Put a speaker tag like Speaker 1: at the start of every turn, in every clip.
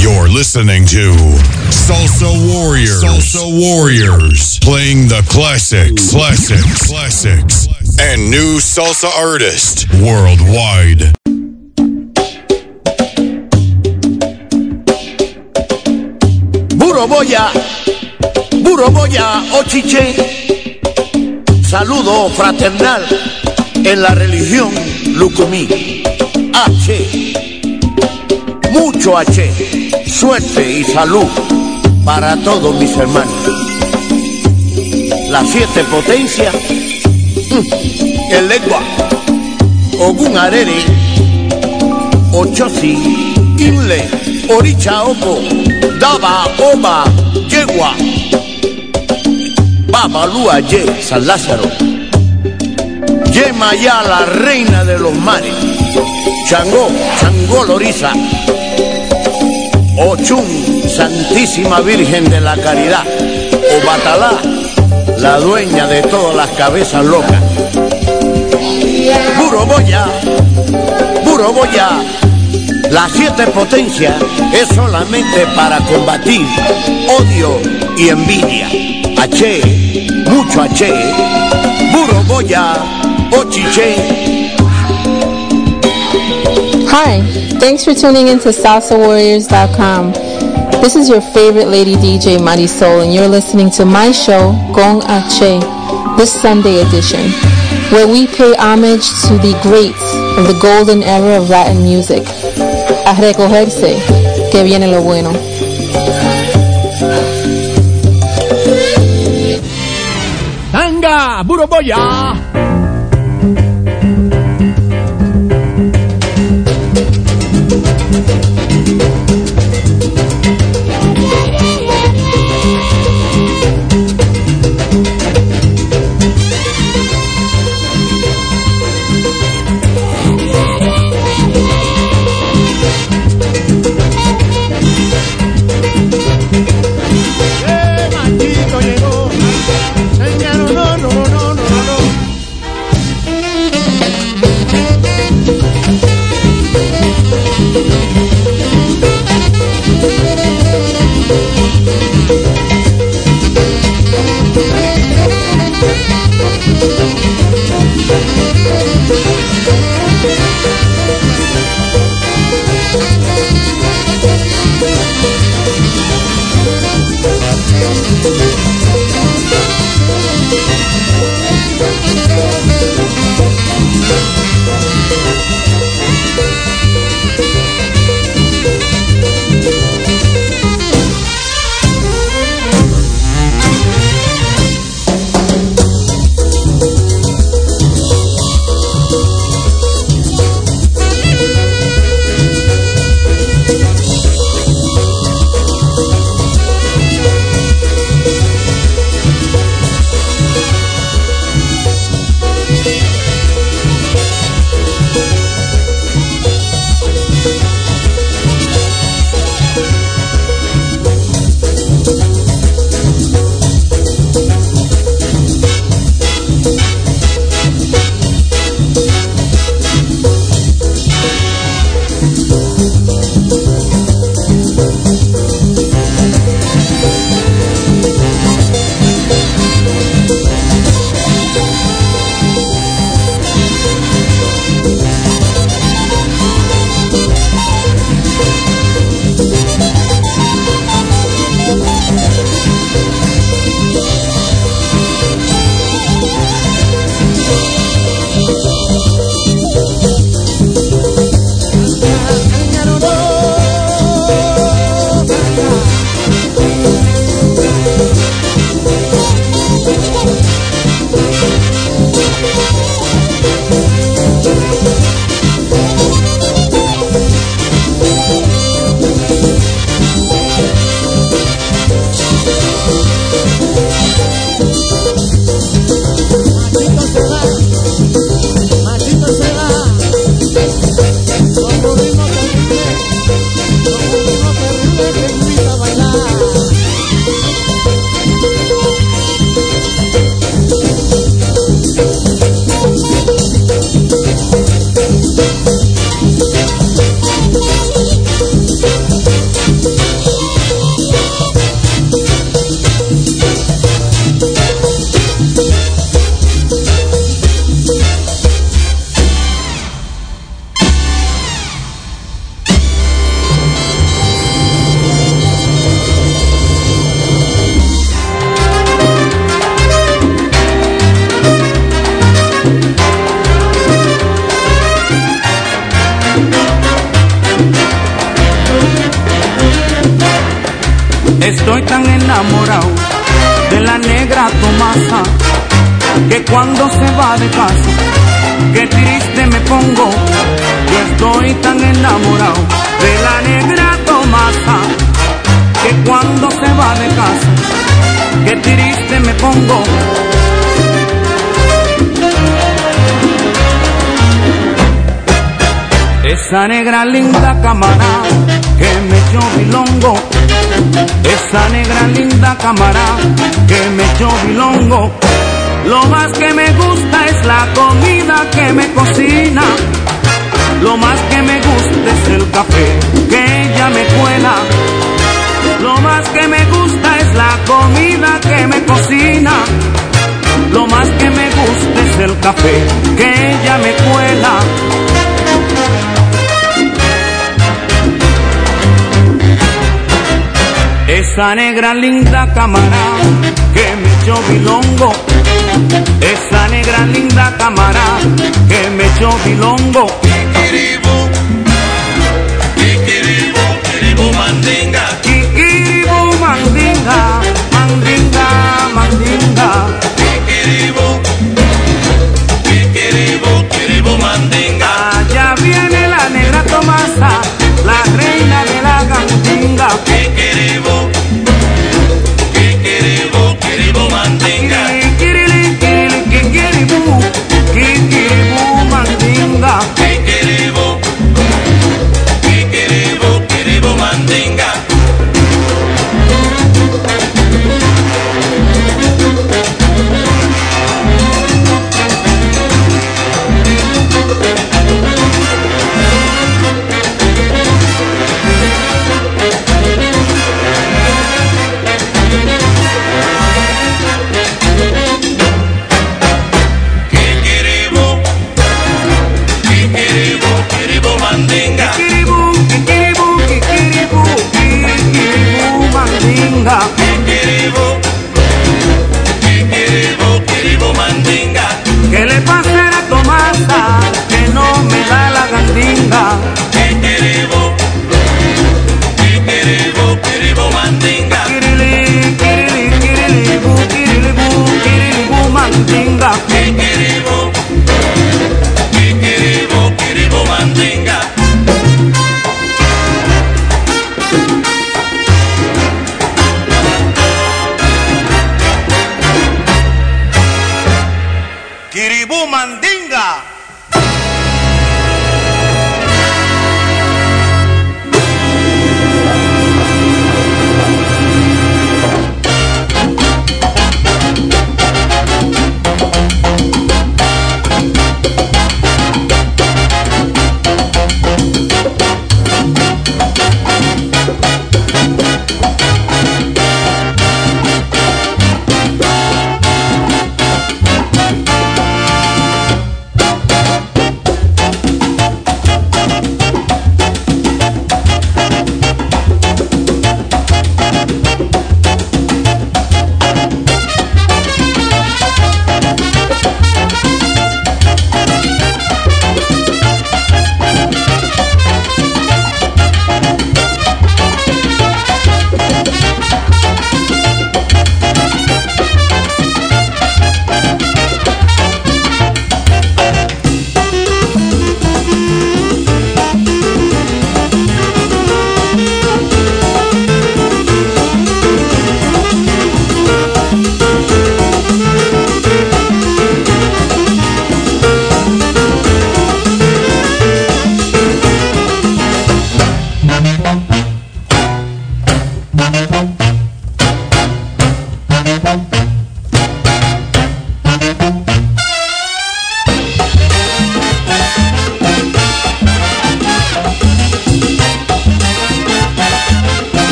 Speaker 1: You're listening to Salsa Warriors. Salsa Warriors. Playing the classics, classics, classics, and new salsa artists worldwide.
Speaker 2: Buro Boya, Buro Boya Ochiche, saludo fraternal en la religión Lucumí. H, mucho H, suerte y salud para todos mis hermanos. Las siete potencias, mm, el lengua, Ogun Arere, Inle, Oricha Opo, Daba, Oba, Yegua, Babalúa Ye, San Lázaro, Yema ya la reina de los mares, Changó, Changó Loriza, Ochun, Santísima Virgen de la Caridad, Obatalá, la dueña de todas las cabezas locas. Puro Boya, Puro Boya, las siete potencias es solamente para combatir odio y envidia. H, mucho H, Puro Boya, Ochiche.
Speaker 3: Hi, thanks for tuning in to SalsaWarriors.com. This is your favorite lady DJ Marisol, and you're listening to my show, Gong Ache, this Sunday edition, where we pay homage to the greats of the golden era of Latin music. A recogerse, que viene lo bueno.
Speaker 4: Tanga, Buro
Speaker 5: Esa negra linda cámara que me echó bilongo. Esa negra linda cámara que me echó bilongo. Lo más que me gusta es la comida que me cocina. Lo más que me gusta es el café que ella me cuela. Lo más que me gusta es la comida que me cocina. Lo más que me gusta es el café que ella me cuela. Esa negra linda cámara que me echó bilongo. Esa negra linda cámara que me echó bilongo.
Speaker 6: linda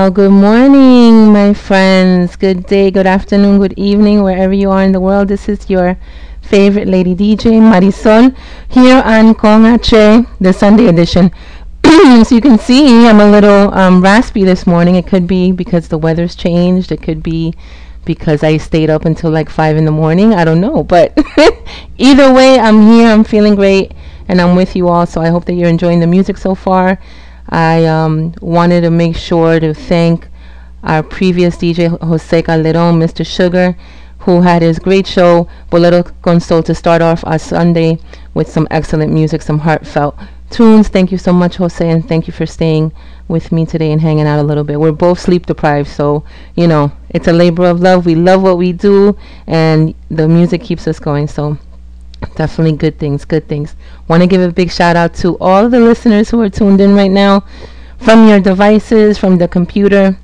Speaker 3: Well, good morning, my friends. Good day, good afternoon, good evening, wherever you are in the world. This is your favorite lady DJ, Marisol, here on Con H, the Sunday edition. so you can see I'm a little um, raspy this morning. It could be because the weather's changed. It could be because I stayed up until like 5 in the morning. I don't know. But either way, I'm here. I'm feeling great. And I'm with you all. So I hope that you're enjoying the music so far. I um, wanted to make sure to thank our previous DJ, Jose Calderon, Mr. Sugar, who had his great show, Bolero con Sol, to start off our Sunday with some excellent music, some heartfelt tunes. Thank you so much, Jose, and thank you for staying with me today and hanging out a little bit. We're both sleep deprived, so, you know, it's a labor of love. We love what we do, and the music keeps us going, so definitely good things, good things. Want to give a big shout out to all the listeners who are tuned in right now from your devices, from the computer.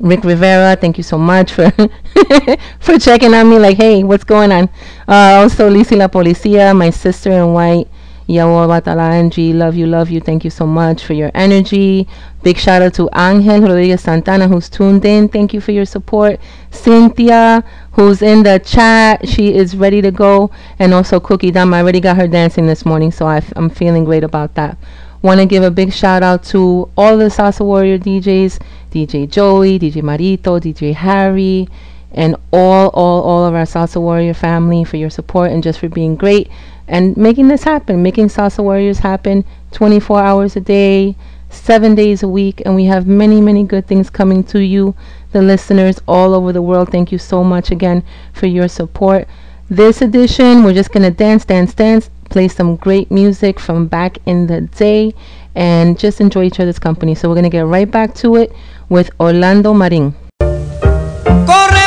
Speaker 3: Rick Rivera, thank you so much for for checking on me. Like, hey, what's going on? Uh, also, Lisi La Policia, my sister in white, Batalanji, love you, love you. Thank you so much for your energy. Big shout out to Angel Rodriguez Santana, who's tuned in. Thank you for your support. Cynthia, who's in the chat, she is ready to go. And also Cookie Dama, I already got her dancing this morning, so I f- I'm feeling great about that. Want to give a big shout out to all the Salsa Warrior DJs, DJ Joey, DJ Marito, DJ Harry, and all, all, all of our Salsa Warrior family for your support and just for being great and making this happen, making Salsa Warriors happen 24 hours a day, seven days a week. And we have many, many good things coming to you, the listeners all over the world. Thank you so much again for your support. This edition, we're just going to dance, dance, dance, play some great music from back in the day, and just enjoy each other's company. So we're going to get right back to it with Orlando Marin.
Speaker 7: Corre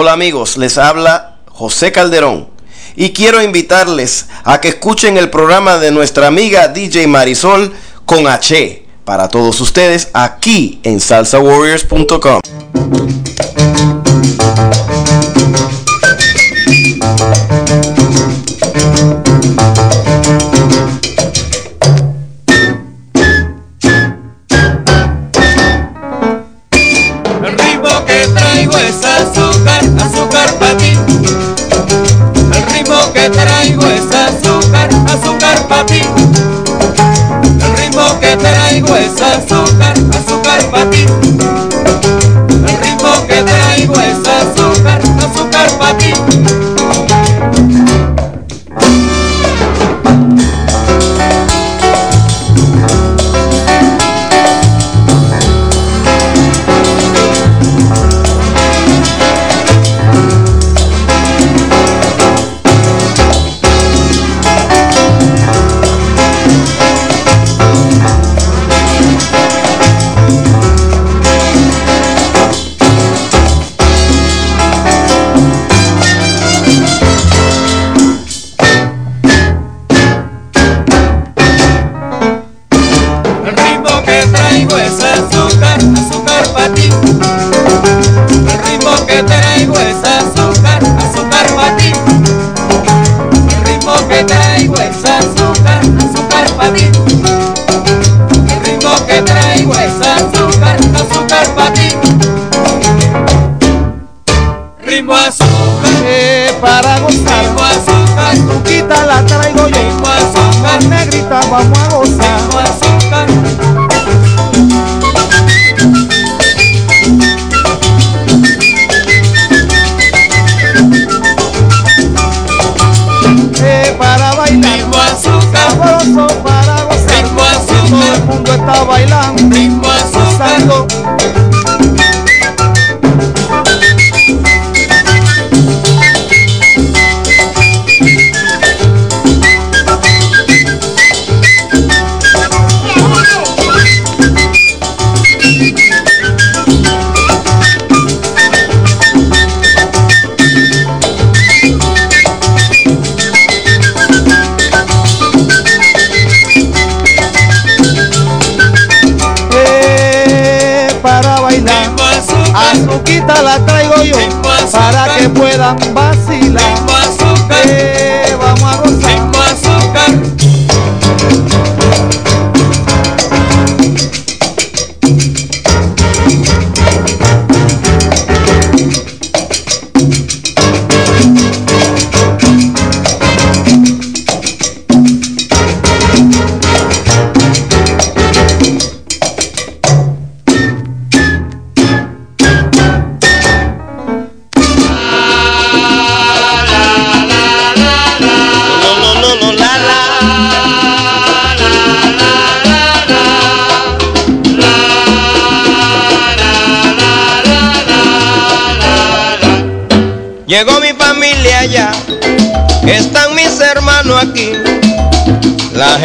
Speaker 8: Hola amigos, les habla José Calderón y quiero invitarles a que escuchen el programa de nuestra amiga DJ Marisol con H para todos ustedes aquí en salsawarriors.com.
Speaker 9: es azúcar, azúcar para ti. El ritmo que traigo es azúcar, azúcar para ti. El ritmo que traigo es azúcar, azúcar para ti.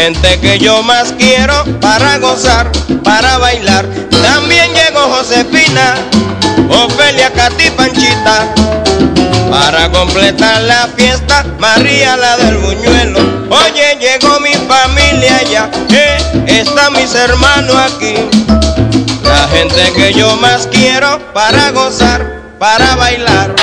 Speaker 10: gente que yo más quiero para gozar, para bailar. También llegó Josefina, Ofelia, Katy, Panchita. Para completar la fiesta, María la del buñuelo. Oye, llegó mi familia ya, eh, están mis hermanos aquí. La gente que yo más quiero para gozar, para bailar.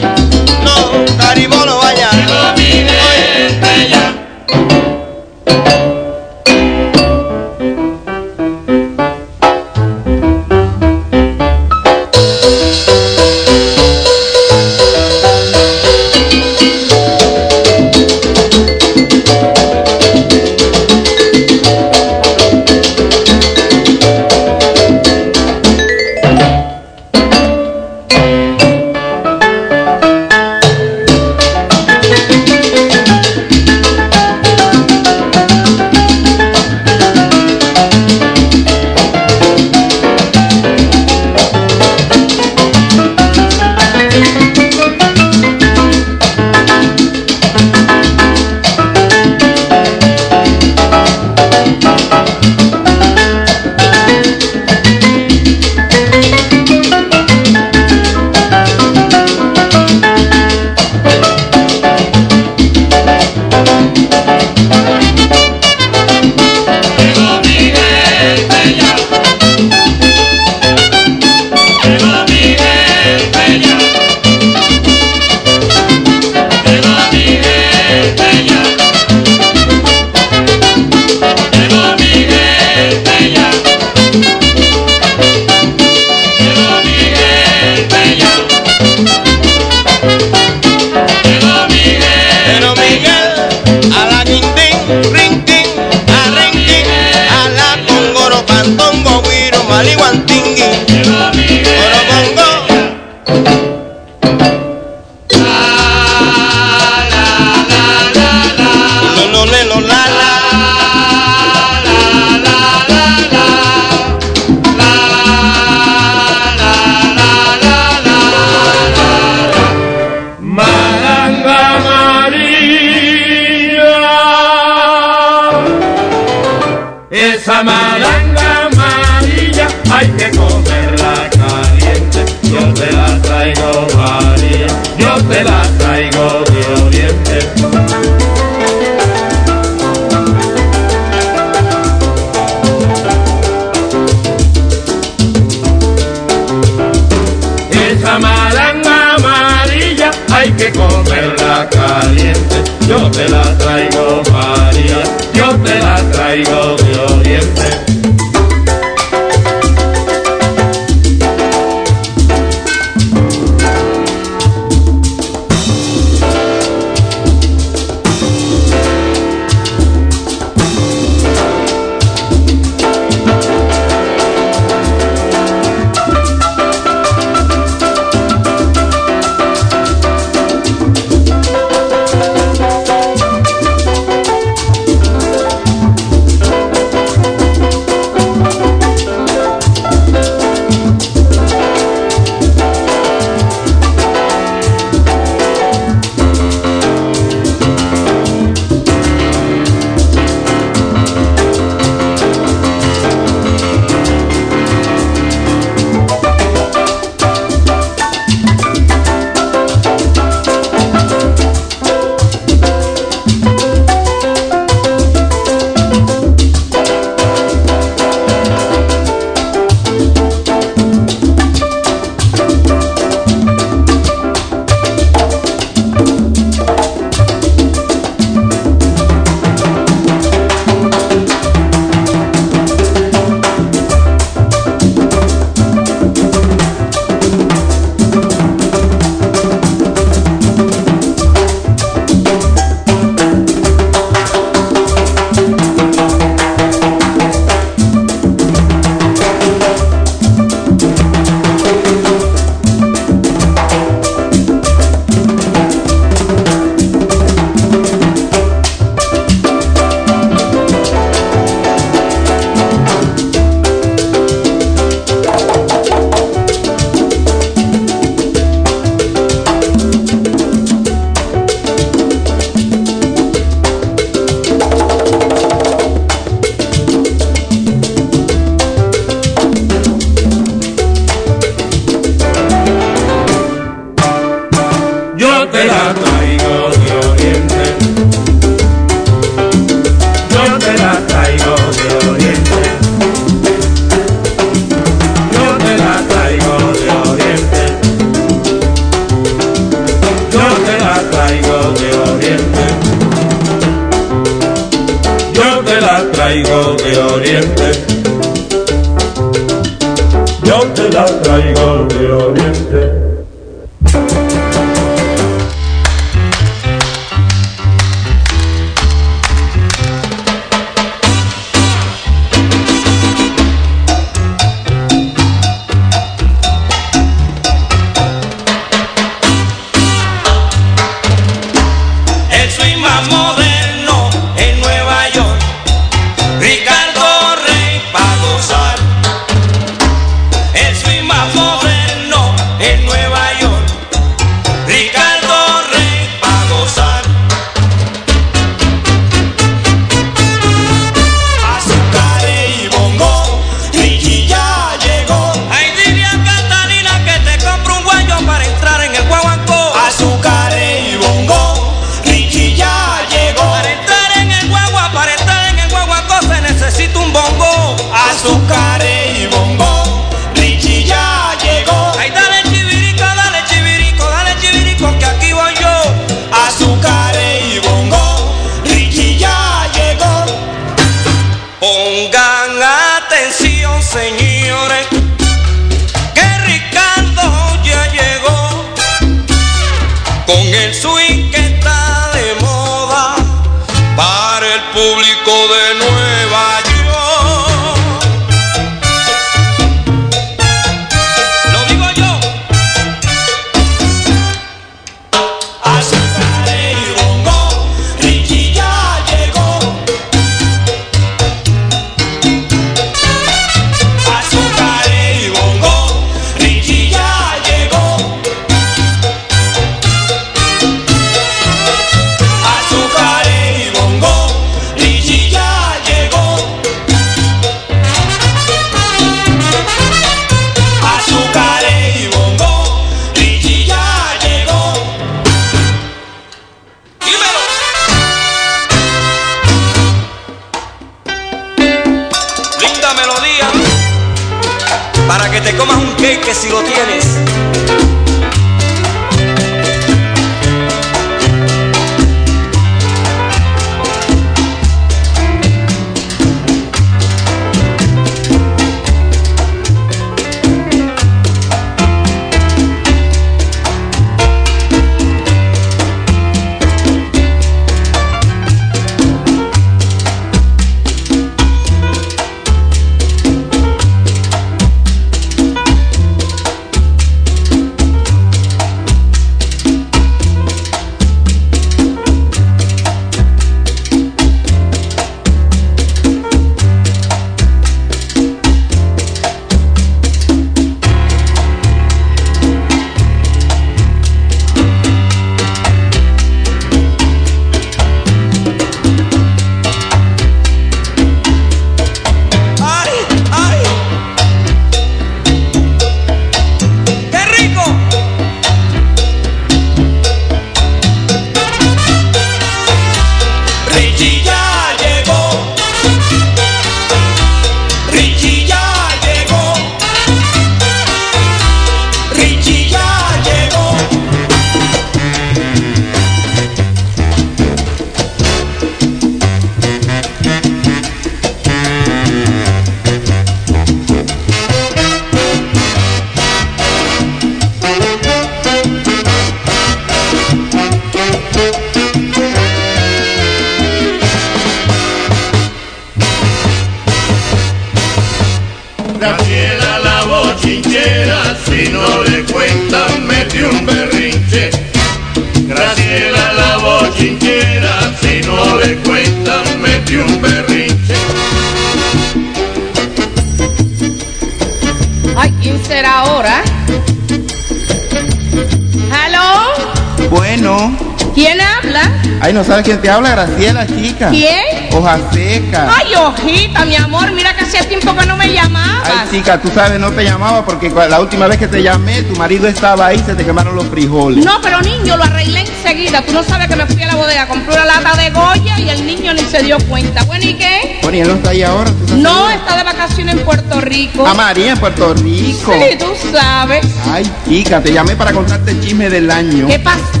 Speaker 11: Te
Speaker 12: habla,
Speaker 13: Graciela, chica.
Speaker 12: ¿Quién?
Speaker 13: Hoja seca.
Speaker 12: Ay, hojita, mi amor, mira que hacía tiempo que no me llamabas.
Speaker 13: Ay, chica, tú sabes, no te llamaba porque la última vez que te llamé, tu marido estaba ahí, se te quemaron los frijoles.
Speaker 12: No, pero niño, lo arreglé enseguida. Tú no sabes que me fui a la bodega, compré una lata de Goya y el niño ni se dio cuenta. Bueno, ¿y qué?
Speaker 13: Bueno, y él no está ahí ahora. ¿tú estás
Speaker 12: No,
Speaker 13: segura?
Speaker 12: está de vacaciones en Puerto Rico.
Speaker 13: A María en Puerto Rico.
Speaker 12: Sí, tú sabes.
Speaker 13: Ay, chica, te llamé para contarte el chisme del año.
Speaker 12: ¿Qué pasó?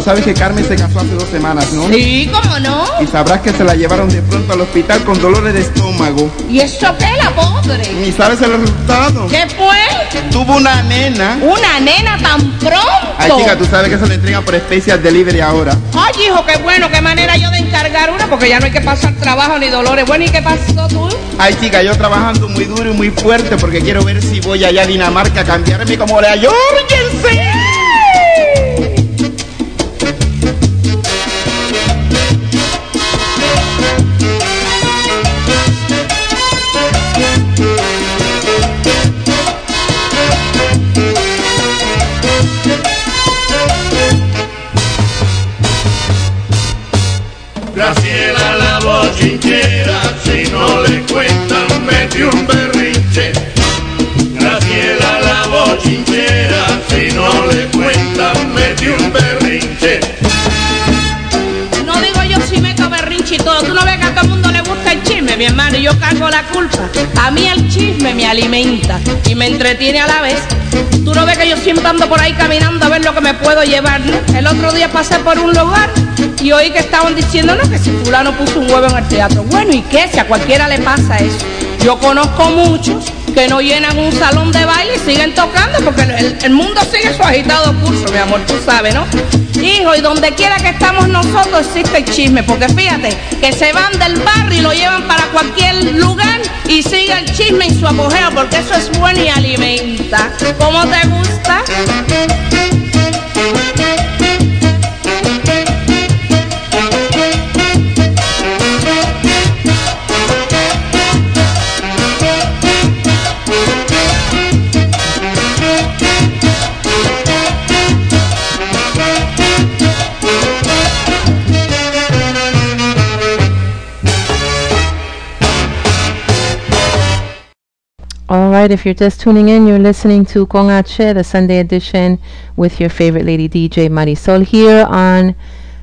Speaker 13: Tú sabes que Carmen se casó hace dos semanas, ¿no?
Speaker 12: Sí, ¿cómo no?
Speaker 13: Y sabrás que se la llevaron de pronto al hospital con dolores de estómago.
Speaker 12: ¿Y eso qué, la pobre?
Speaker 13: ¿Y sabes el resultado?
Speaker 12: ¿Qué fue?
Speaker 13: Tuvo una nena.
Speaker 12: Una nena tan pronto.
Speaker 13: Ay, chica, tú sabes que se le entrega por Special Delivery ahora.
Speaker 12: Ay, hijo, qué bueno, qué manera yo de encargar una, porque ya no hay que pasar trabajo ni dolores. Bueno, ¿y qué pasó tú?
Speaker 13: Ay, chica, yo trabajando muy duro y muy fuerte porque quiero ver si voy allá a Dinamarca a cambiarme como la Jorgensen.
Speaker 12: Cargo la culpa. A mí el chisme me alimenta y me entretiene a la vez. Tú no ves que yo siempre ando por ahí caminando a ver lo que me puedo llevar, ¿no? El otro día pasé por un lugar y oí que estaban diciendo, no, que si fulano puso un huevo en el teatro. Bueno, ¿y qué? Si a cualquiera le pasa eso. Yo conozco muchos que no llenan un salón de baile y siguen tocando porque el, el mundo sigue su agitado curso, mi amor, tú sabes, ¿no? Hijo, y donde quiera que estamos nosotros existe el chisme, porque fíjate que se van del barrio y lo llevan para cualquier lugar y sigue el chisme en su apogeo, porque eso es bueno y alimenta. ¿Cómo te gusta?
Speaker 3: Right, if you're just tuning in, you're listening to Con H, the Sunday edition with your favorite lady DJ Marisol here on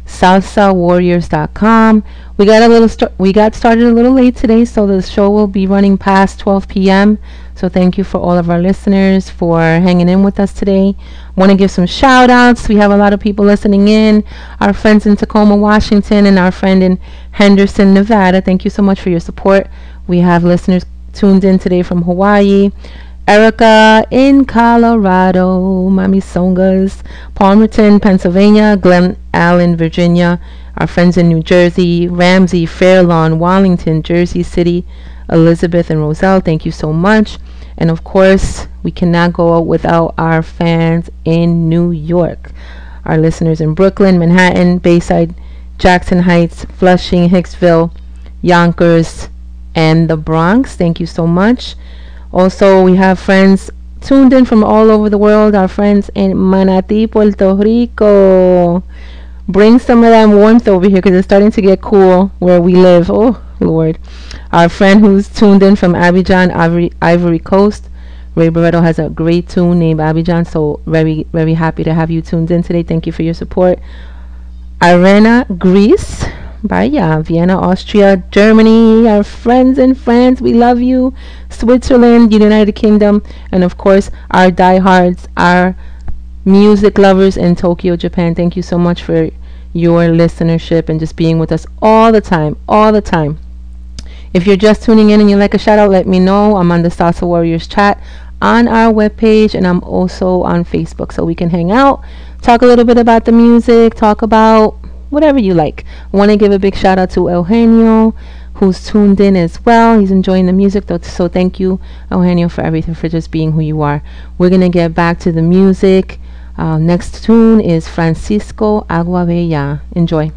Speaker 3: salsawarriors.com. We got a little st- we got started a little late today, so the show will be running past 12 p.m. So thank you for all of our listeners for hanging in with us today. Want to give some shout outs. We have a lot of people listening in. Our friends in Tacoma, Washington, and our friend in Henderson, Nevada. Thank you so much for your support. We have listeners tuned in today from Hawaii. Erica in Colorado, Mami Songas, Palmerton, Pennsylvania, Glen Allen, Virginia, our friends in New Jersey, Ramsey, Fairlawn, Wallington, Jersey City, Elizabeth and Roselle, thank you so much. And of course, we cannot go out without our fans in New York. Our listeners in Brooklyn, Manhattan, Bayside, Jackson Heights, Flushing, Hicksville, Yonkers, and the Bronx. Thank you so much. Also, we have friends tuned in from all over the world. Our friends in Manatí, Puerto Rico. Bring some of that warmth over here because it's starting to get cool where we live. Oh, Lord. Our friend who's tuned in from Abidjan, Ivory, Ivory Coast. Ray Barretto has a great tune named Abidjan, so very, very happy to have you tuned in today. Thank you for your support. Arena, Greece. Vienna, Austria, Germany, our friends in France, we love you. Switzerland, United Kingdom, and of course, our diehards, our music lovers in Tokyo, Japan. Thank you so much for your listenership and just being with us all the time, all the time. If you're just tuning in and you'd like a shout out, let me know. I'm on the Salsa Warriors chat on our webpage and I'm also on Facebook so we can hang out, talk a little bit about the music, talk about whatever you like. Want to give a big shout out to Eugenio who's tuned in as well. He's enjoying the music though, so thank you Eugenio for everything for just being who you are. We're going to get back to the music. Uh, next tune is Francisco Aguabella. Enjoy.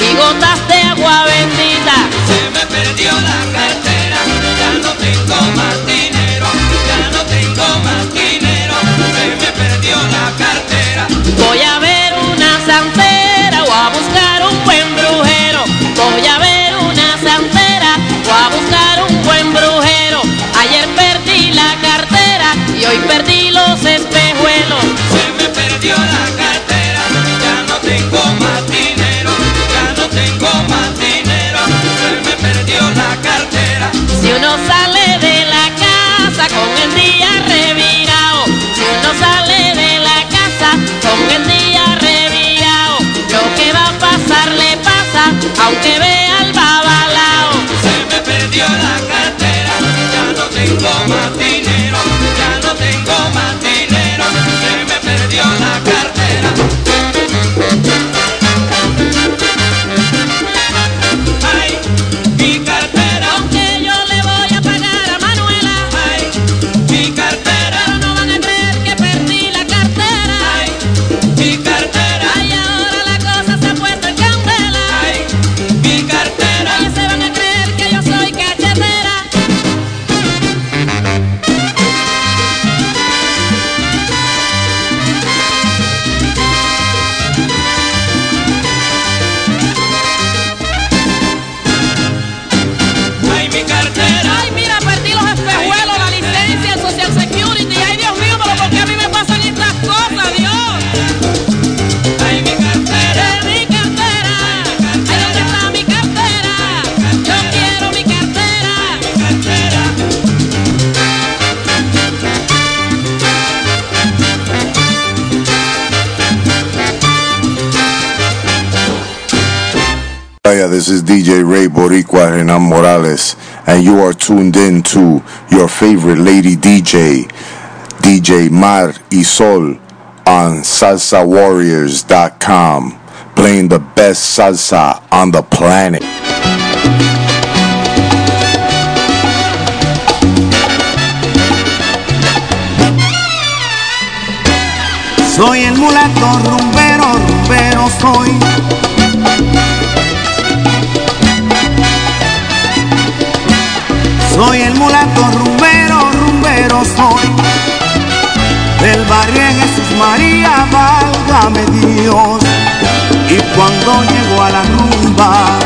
Speaker 14: y gotas
Speaker 1: This is DJ Ray Boricua Renan Morales, and you are tuned in to your favorite lady DJ, DJ Mar y Sol, on SalsaWarriors.com, playing the best salsa on the planet.
Speaker 5: Soy el mulato rumbero, rumbero soy. mulato rumbero, rumbero soy. Del barrio de Jesús María, válgame Dios. Y cuando llego a la rumba,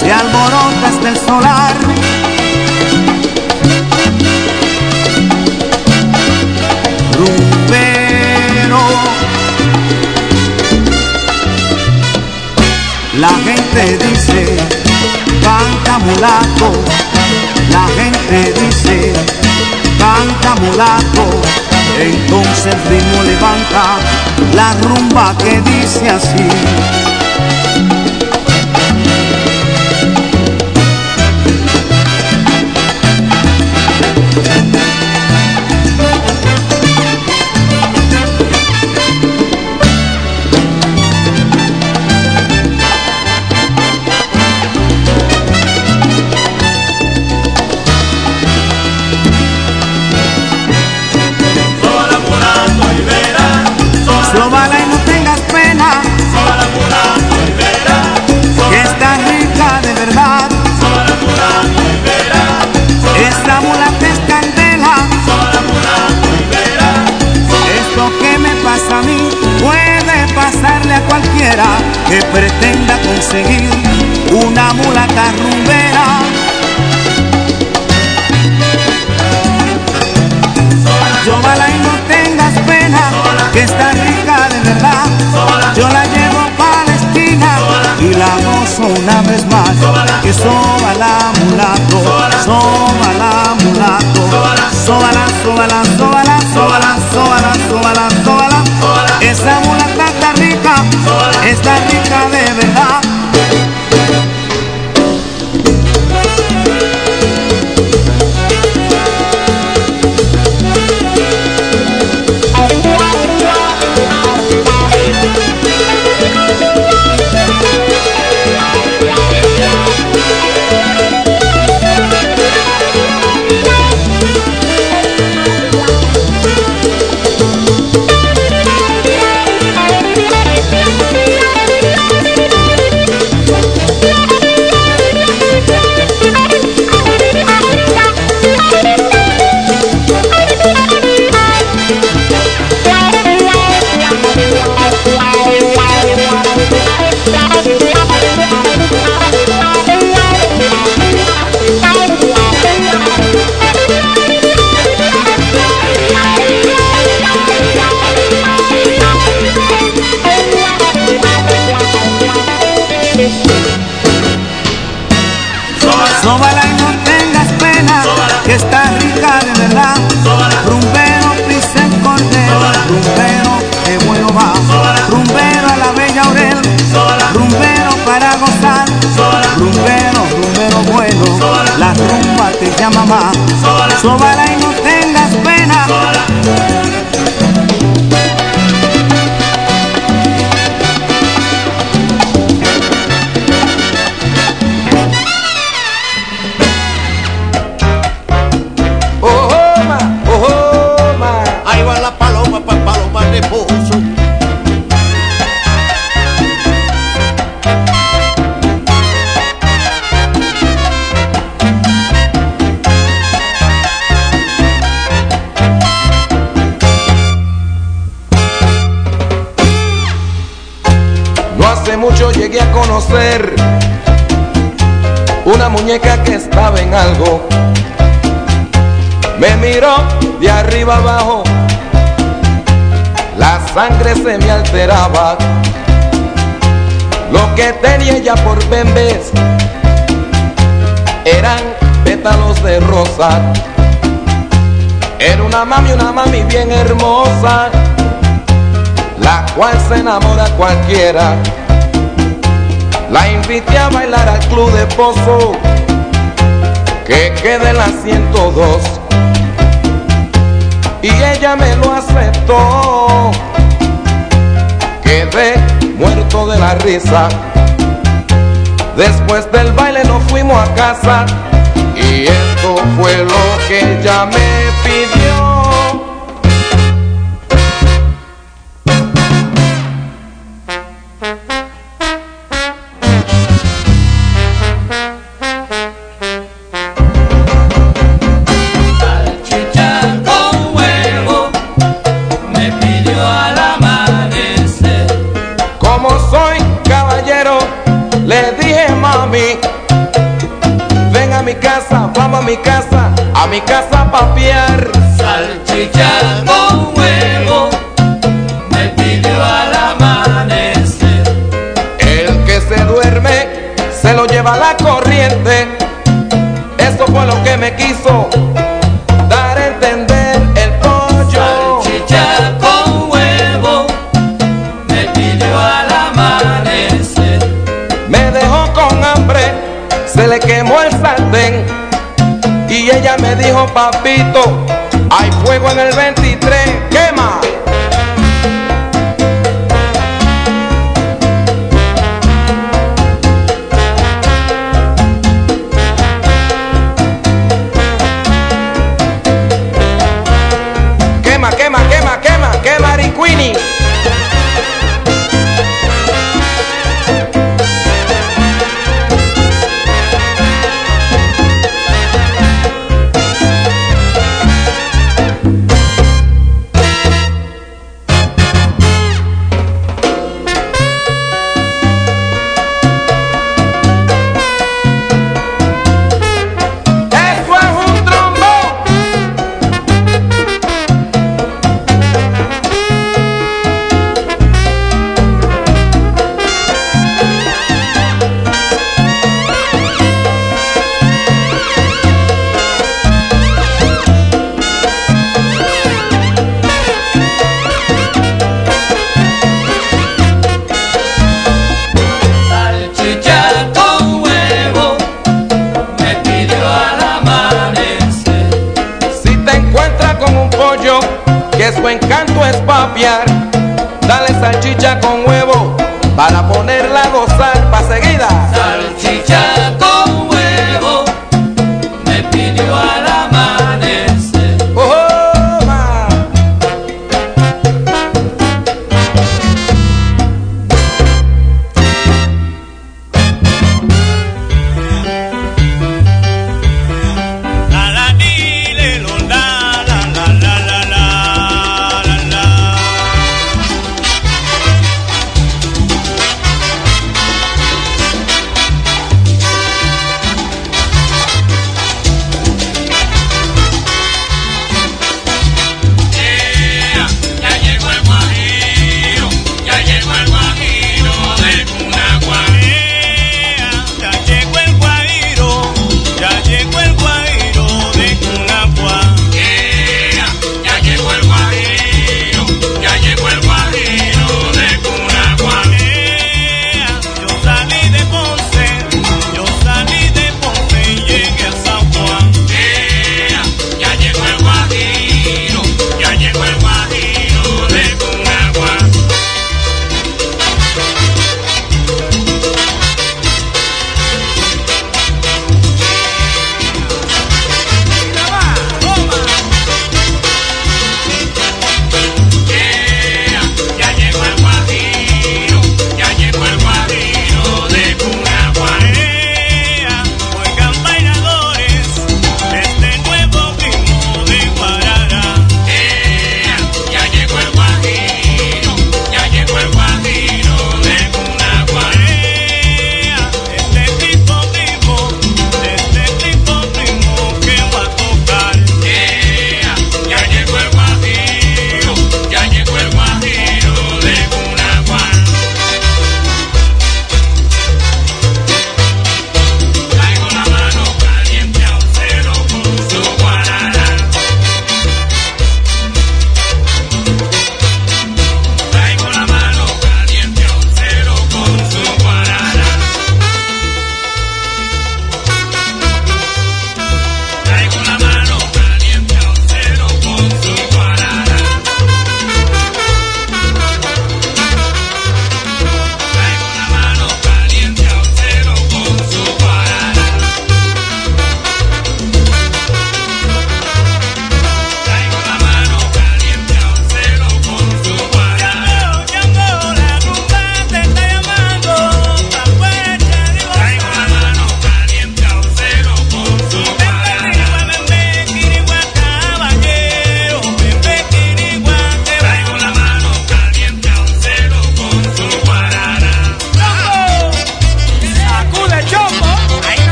Speaker 5: se alborota hasta el solar. Rumbero. La gente dice canta mulato, la gente dice, canta mulato, entonces el ritmo levanta la rumba que dice así.
Speaker 15: bembes eran pétalos de rosa. Era una mami, una mami bien hermosa, la cual se enamora cualquiera. La invité a bailar al club de pozo, que queda en la 102. Y ella me lo aceptó, quedé muerto de la risa. Después del baile nos fuimos a casa y esto fue lo que ella me pidió. papito, hay fuego en el
Speaker 16: vento.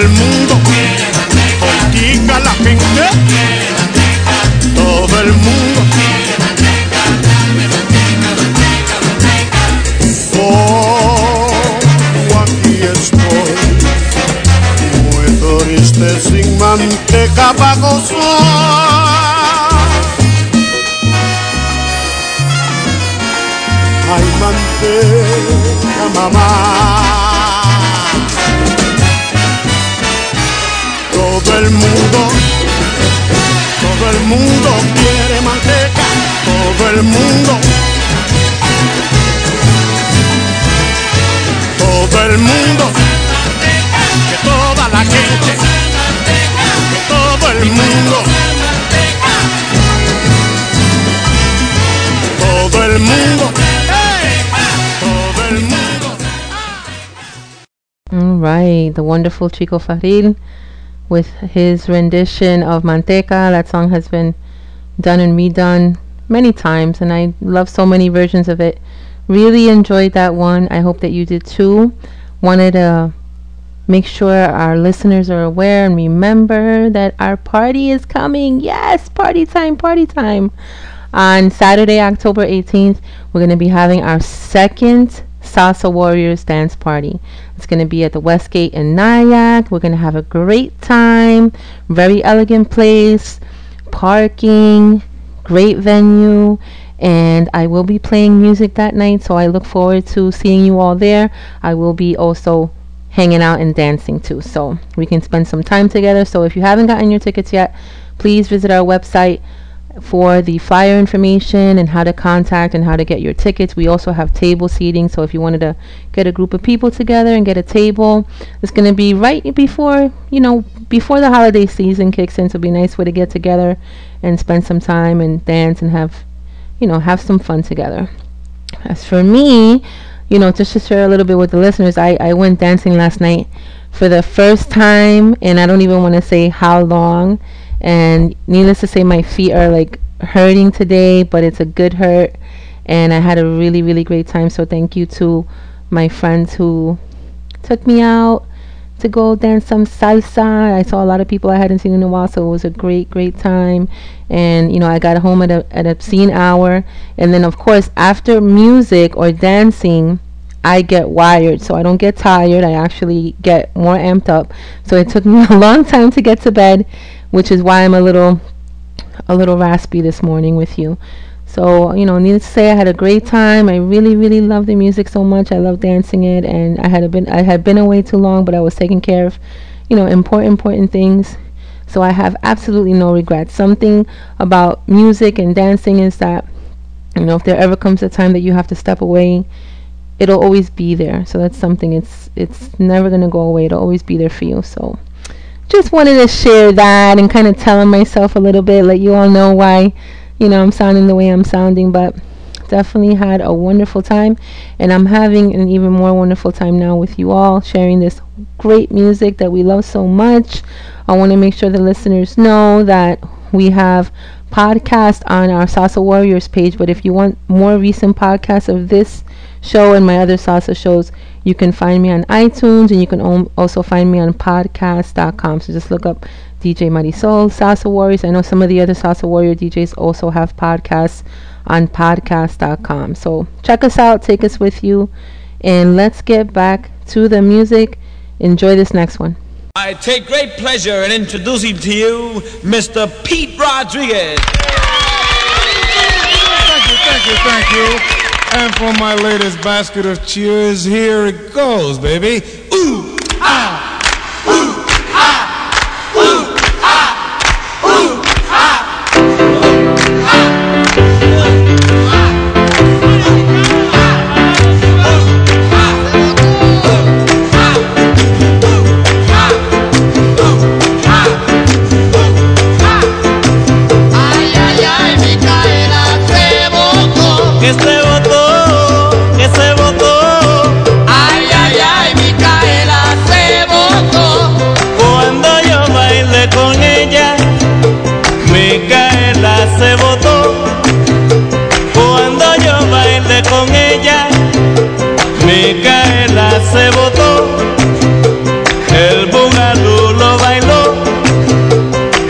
Speaker 16: el mundo, contigo la gente, todo el mundo. Oh, aquí estoy, muy triste sin manteca para gozar. Ay, manteca, mamá. El mundo, todo el mundo quiere manteca, todo el mundo. Todo el mundo, que toda la gente, que todo el mundo, todo el mundo.
Speaker 3: All right, the wonderful Chico Faril with his rendition of Manteca. That song has been done and redone many times, and I love so many versions of it. Really enjoyed that one. I hope that you did too. Wanted to make sure our listeners are aware and remember that our party is coming. Yes, party time, party time. On Saturday, October 18th, we're going to be having our second Salsa Warriors dance party. It's going to be at the Westgate in Nyack. We're going to have a great time. Very elegant place, parking, great venue, and I will be playing music that night. So I look forward to seeing you all there. I will be also hanging out and dancing too. So we can spend some time together. So if you haven't gotten your tickets yet, please visit our website for the flyer information and how to contact and how to get your tickets. We also have table seating, so if you wanted to get a group of people together and get a table, it's going to be right before, you know, before the holiday season kicks in, so it'll be a nice way to get together and spend some time and dance and have, you know, have some fun together. As for me, you know, just to share a little bit with the listeners, I, I went dancing last night for the first time, and I don't even want to say how long. And needless to say, my feet are like hurting today, but it's a good hurt. And I had a really, really great time. So thank you to my friends who took me out to go dance some salsa. I saw a lot of people I hadn't seen in a while, so it was a great, great time. And you know, I got home at a at obscene hour, and then of course after music or dancing, I get wired, so I don't get tired. I actually get more amped up. So it took me a long time to get to bed, which is why I'm a little a little raspy this morning with you. So, you know, needless to say, I had a great time. I really, really love the music so much. I love dancing it, and I had been I had been away too long, but I was taking care of, you know, important, important things. So I have absolutely no regrets. Something about music and dancing is that, you know, if there ever comes a time that you have to step away, it'll always be there. So that's something. It's it's never gonna go away. It'll always be there for you. So just wanted to share that and kind of telling myself a little bit, let you all know why, you know, I'm sounding the way I'm sounding, but definitely had a wonderful time and I'm having an even more wonderful time now with you all sharing this great music that we love so much. I want to make sure the listeners know that we have podcast on our Salsa Warriors page, but if you want more recent podcasts of this show and my other salsa shows, you can find me on iTunes and you can om- also find me on podcast.com. So just look up DJ Marisol, Salsa Warriors. I know some of the other Salsa Warrior DJs also have podcasts on podcast.com. So check us out, take us with you, and let's get back to the music. Enjoy this next one.
Speaker 17: I take great pleasure in introducing to you Mr. Pete Rodriguez.
Speaker 18: Thank you, thank you, thank you. And for my latest basket of cheers, here it goes, baby. Ooh, ah,
Speaker 6: Se
Speaker 9: votó. El bugalú lo bailó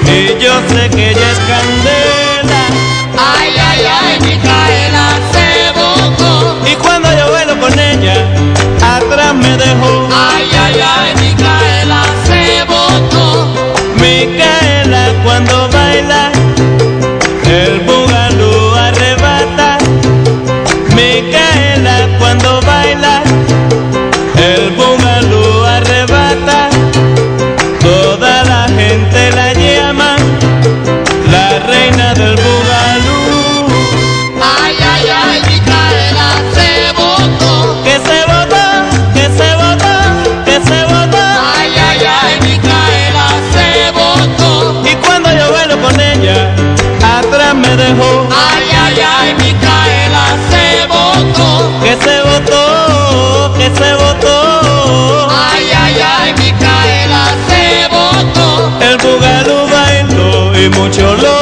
Speaker 9: y yo sé que ella es candela.
Speaker 6: Ay, ay, ay, Micaela se botó.
Speaker 9: Y cuando yo bailo con ella, atrás me dejó.
Speaker 6: Ay, ay,
Speaker 16: y mucho lo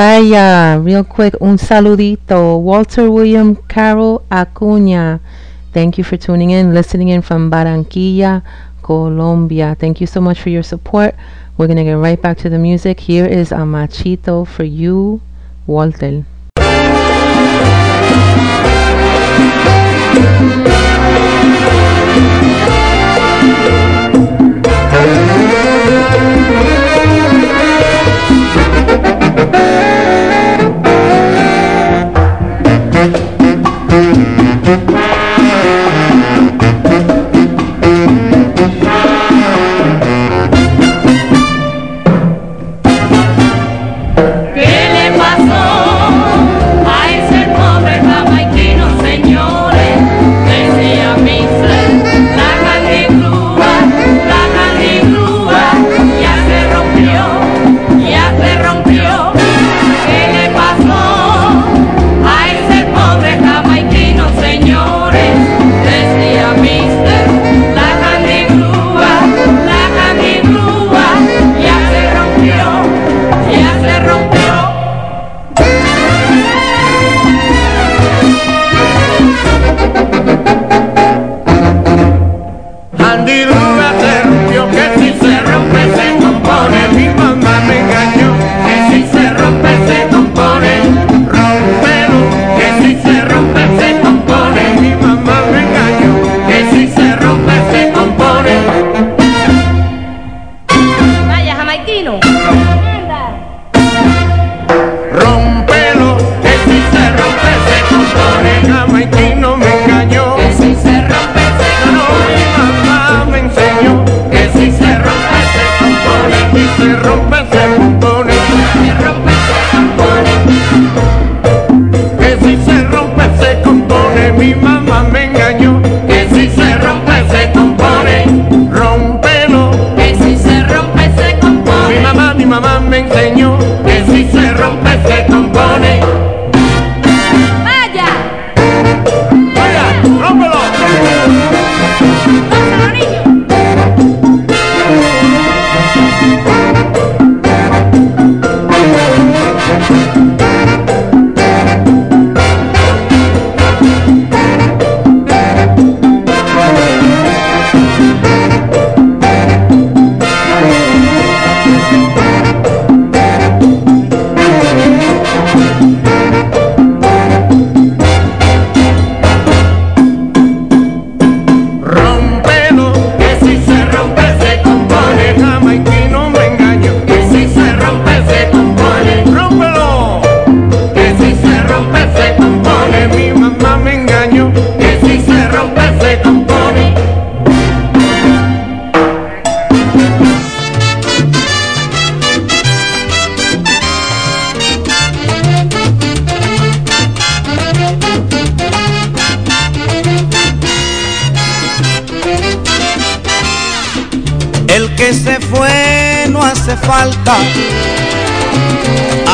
Speaker 3: Vaya, real quick, un saludito. Walter William Carol Acuña. Thank you for tuning in, listening in from Barranquilla, Colombia. Thank you so much for your support. We're going to get right back to the music. Here is a machito for you, Walter.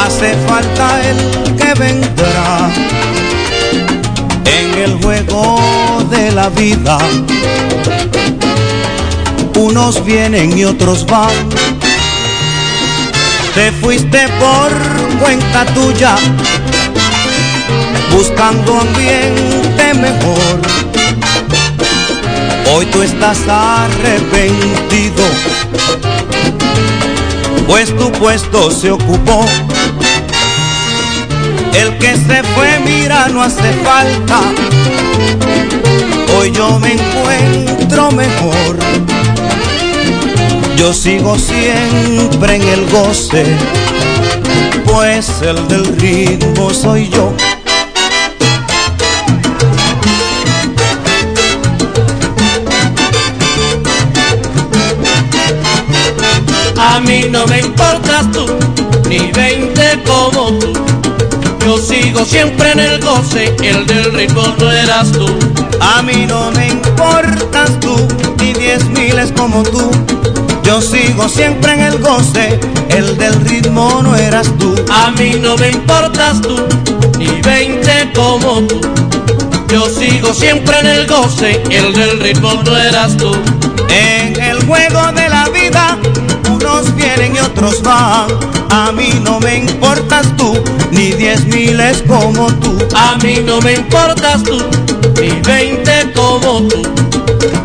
Speaker 5: Hace falta el que vendrá. En el juego de la vida, unos vienen y otros van. Te fuiste por cuenta tuya, buscando ambiente mejor. Hoy tú estás arrepentido, pues tu puesto se ocupó. El que se fue, mira, no hace falta. Hoy yo me encuentro mejor. Yo sigo siempre en el goce, pues el del ritmo soy yo.
Speaker 19: A mí no me importas tú, ni veinte como tú. Yo sigo siempre en el goce, el del ritmo no eras tú.
Speaker 5: A mí no me importas tú, ni diez miles como tú. Yo sigo siempre en el goce, el del ritmo no eras tú.
Speaker 19: A mí no me importas tú, ni veinte como tú. Yo sigo siempre en el goce, el del ritmo no eras tú.
Speaker 5: En el juego de unos vienen y otros van. A mí no me importas tú, ni diez miles como tú.
Speaker 19: A mí no me importas tú, ni veinte como tú.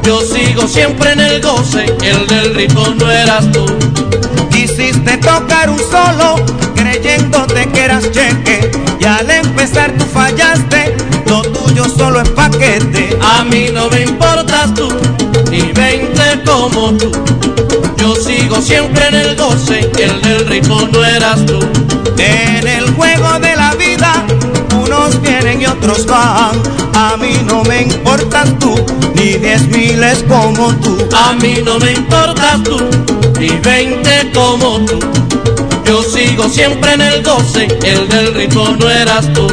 Speaker 19: Yo sigo siempre en el goce, el del ritmo no eras tú.
Speaker 5: Quisiste tocar un solo, creyéndote que eras cheque. Y al empezar tú fallaste, lo tuyo solo es paquete.
Speaker 19: A mí no me importas tú, ni veinte como tú. Sigo siempre en el goce, el del ritmo no eras tú.
Speaker 5: En el juego de la vida, unos vienen y otros van. A mí no me importas tú, ni diez miles como tú.
Speaker 19: A mí no me importas tú, ni veinte como tú. Yo sigo siempre en el goce, el del ritmo no eras tú.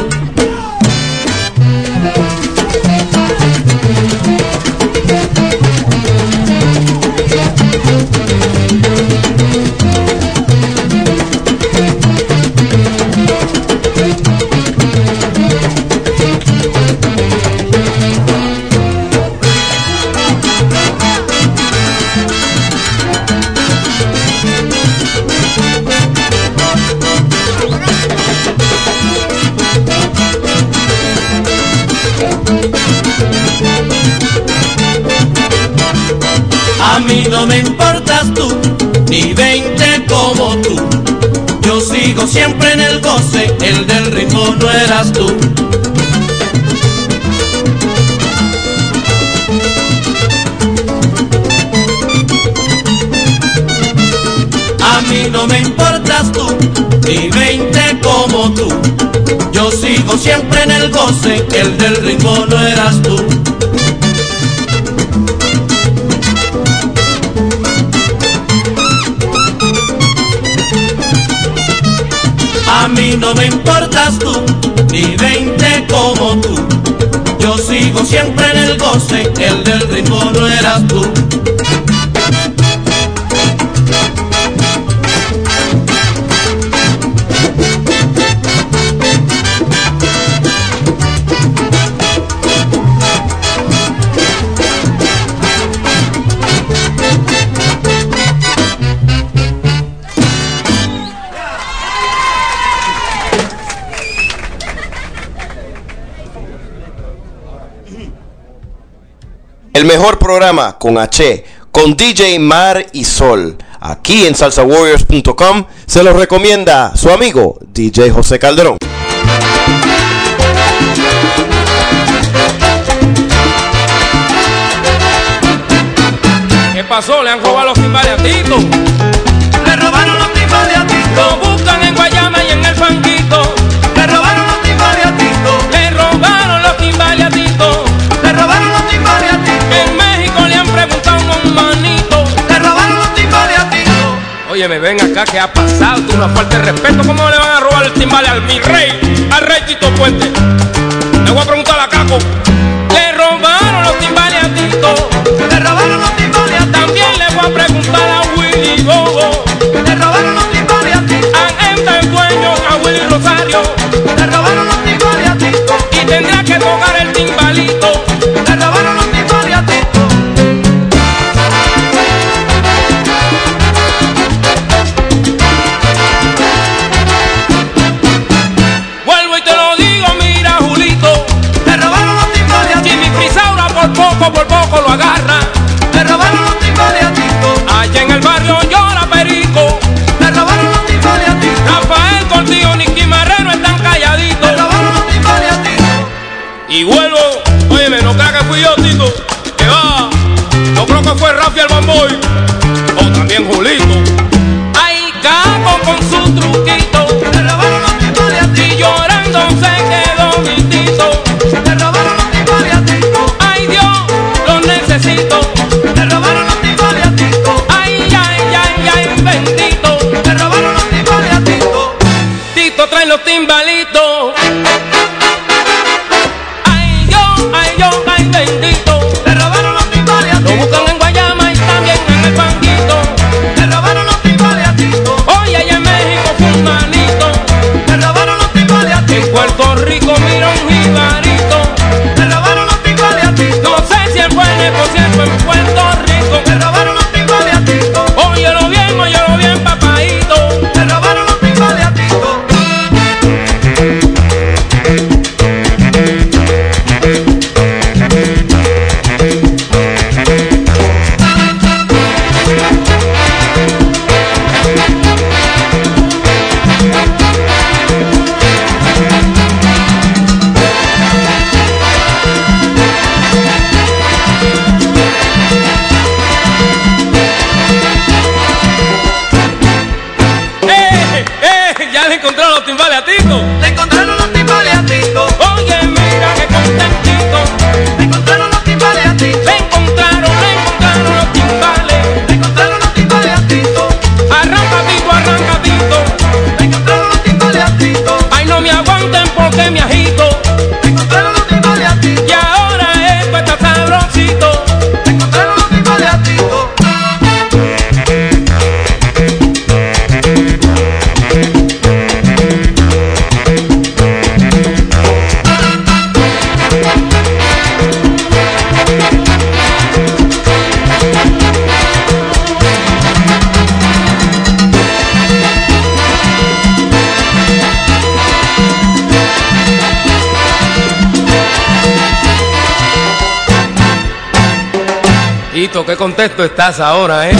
Speaker 19: Yo sigo siempre en el goce, el del ritmo no eras tú. A mí no me importas tú, ni veinte como tú. Yo sigo siempre en el goce, el del ritmo no eras tú. Mí no me importas tú, ni veinte como tú. Yo sigo siempre en el goce, el del ritmo no eras tú.
Speaker 10: El mejor programa con H, con DJ Mar y Sol. Aquí en salsawarriors.com se lo recomienda su amigo DJ José Calderón.
Speaker 20: ¿Qué pasó? Le han robado los timbales a Tito.
Speaker 19: Le robaron los timbales a Tito.
Speaker 20: Oye, me ven acá, ¿qué ha pasado? Tú una falta de respeto. ¿Cómo le van a robar el timbale al mi rey? Al rey Tito Puente. Le voy a preguntar a Caco.
Speaker 12: Qué contento estás ahora, ¿eh?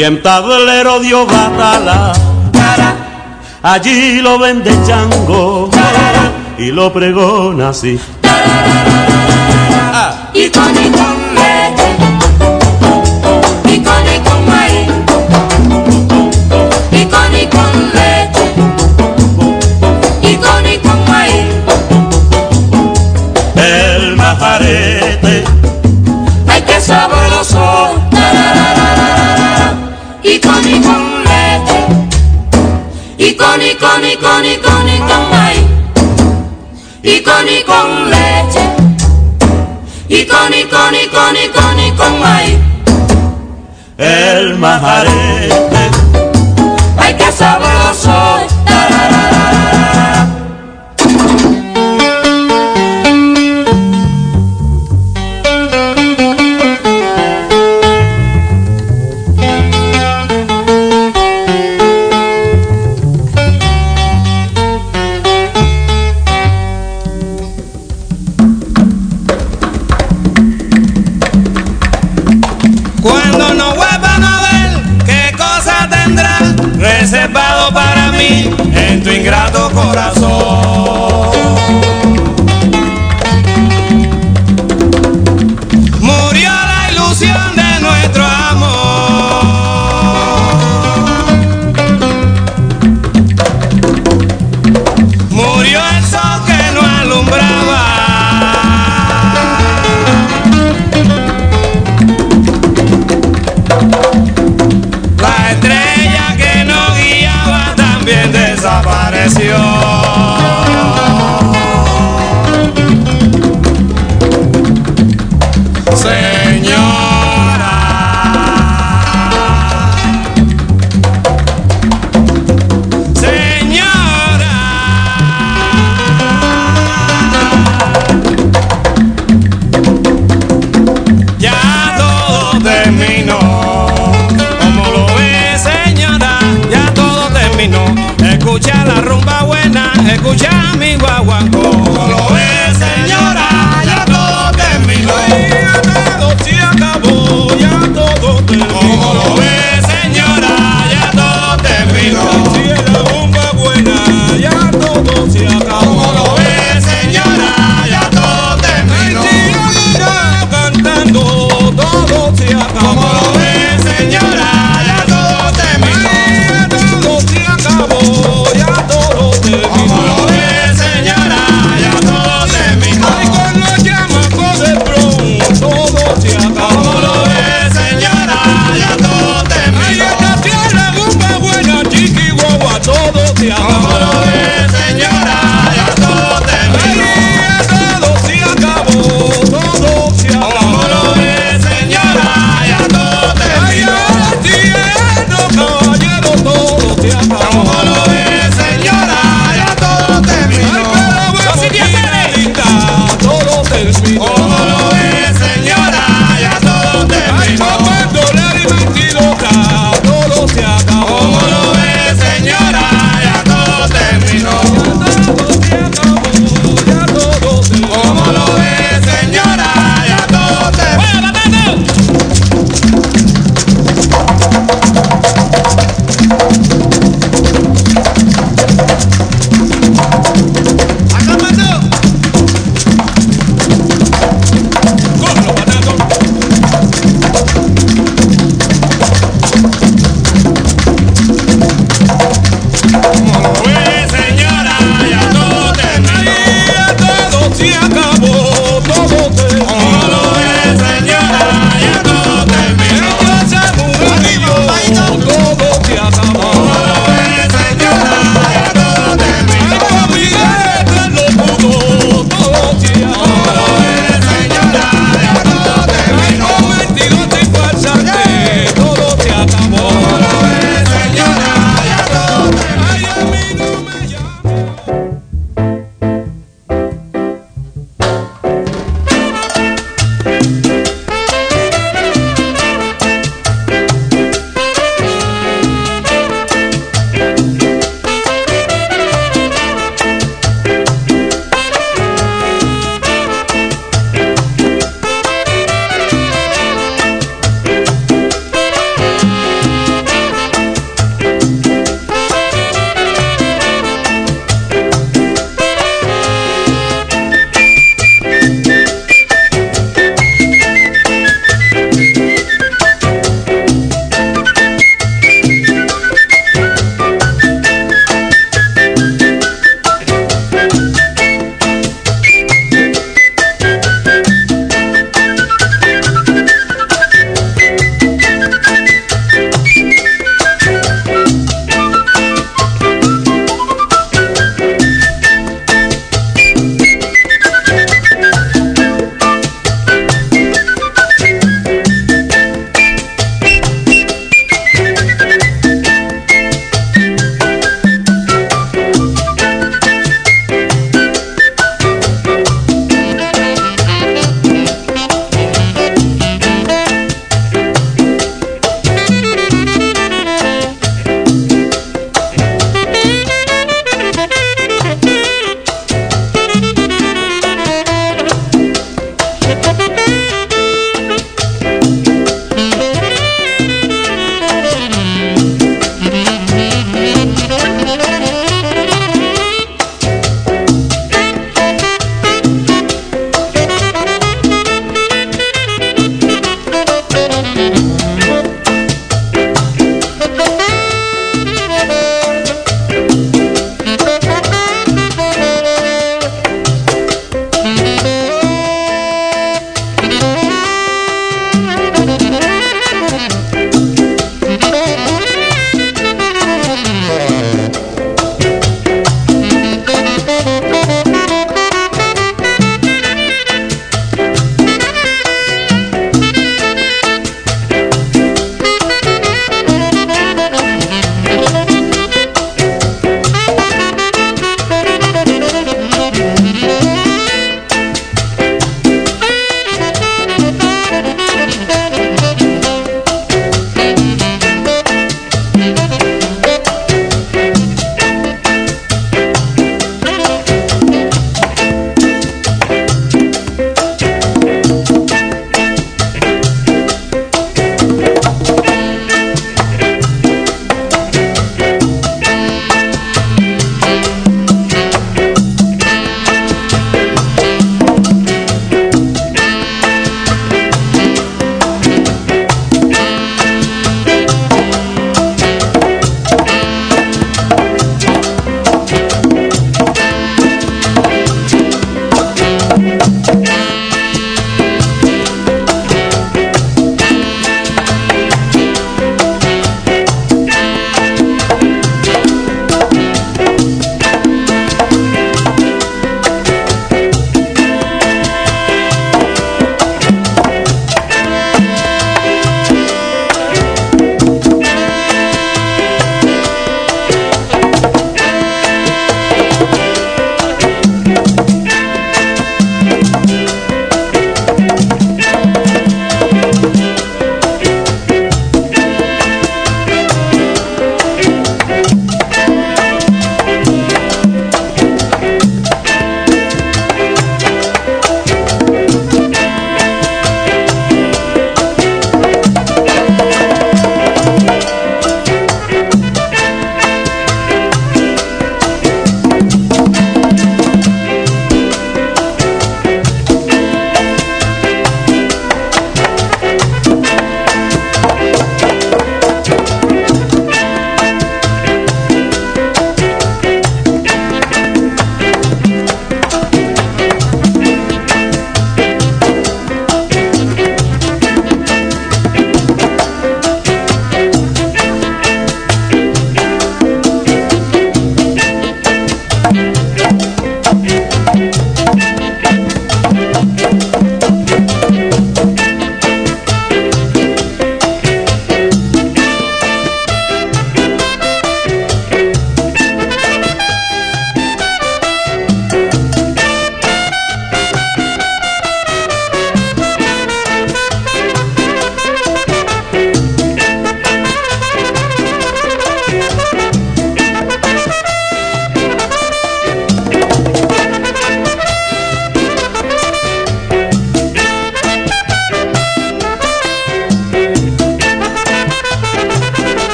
Speaker 12: y en tablero dio batala. Allí lo vende chango y lo pregona así.
Speaker 21: con y con y con ay y con y con leche y con y con y con y con y
Speaker 12: el majarete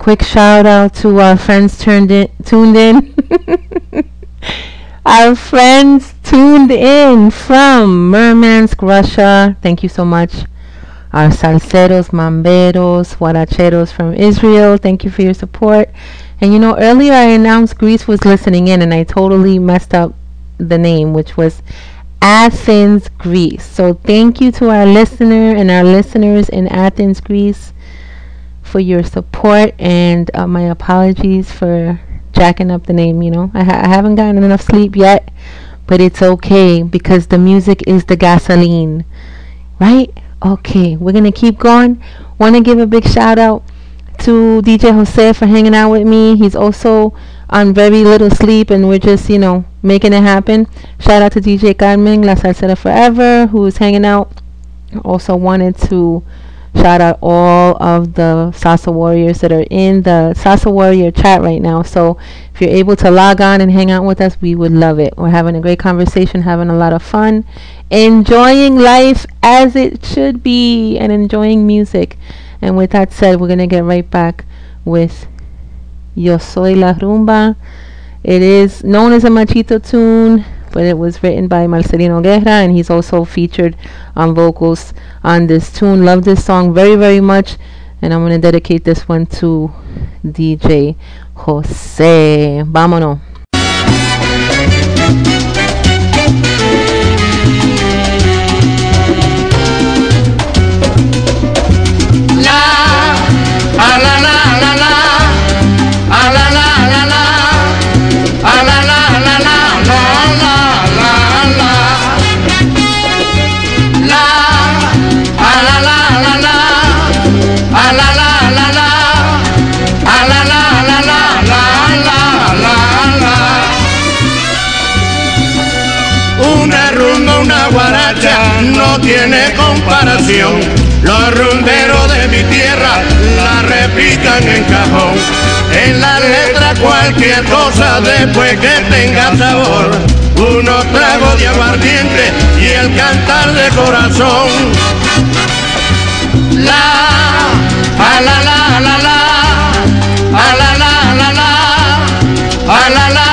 Speaker 3: quick shout out to our friends turned in, tuned in. our friends tuned in from Murmansk, Russia. Thank you so much. Our salseros, mamberos, huaracheros from Israel. Thank you for your support. And you know, earlier I announced Greece was listening in, and I totally messed up the name, which was Athens, Greece. So thank you to our listener and our listeners in Athens, Greece for your support and uh, my apologies for jacking up the name. You know, I, ha- I haven't gotten enough sleep yet, but it's okay because the music is the gasoline, right? Okay, we're gonna keep going. Want to give a big shout out to DJ Jose for hanging out with me. He's also on very little sleep, and we're just, you know, making it happen. Shout out to DJ Carmen La Salsera Forever, who's hanging out. Also wanted to shout out all of the Salsa Warriors that are in the Salsa Warrior chat right now. So if you're able to log on and hang out with us, we would love it. We're having a great conversation, having a lot of fun, enjoying life as it should be, and enjoying music. And with that said, we're going to get right back with Yo Soy La Rumba. It is known as a machito tune, but it was written by Marcelino Guerra, and he's also featured on vocals on this tune. Love this song very, very much, and I'm going to dedicate this one to DJ Jose. Vámonos.
Speaker 22: La, a la la la la, guaracha no tiene comparación. Los rumberos de mi tierra la repitan en cajón. En la letra cualquier cosa después que tenga sabor. unos tragos de aguardiente y el cantar de corazón. La, a la la la la, la la la la la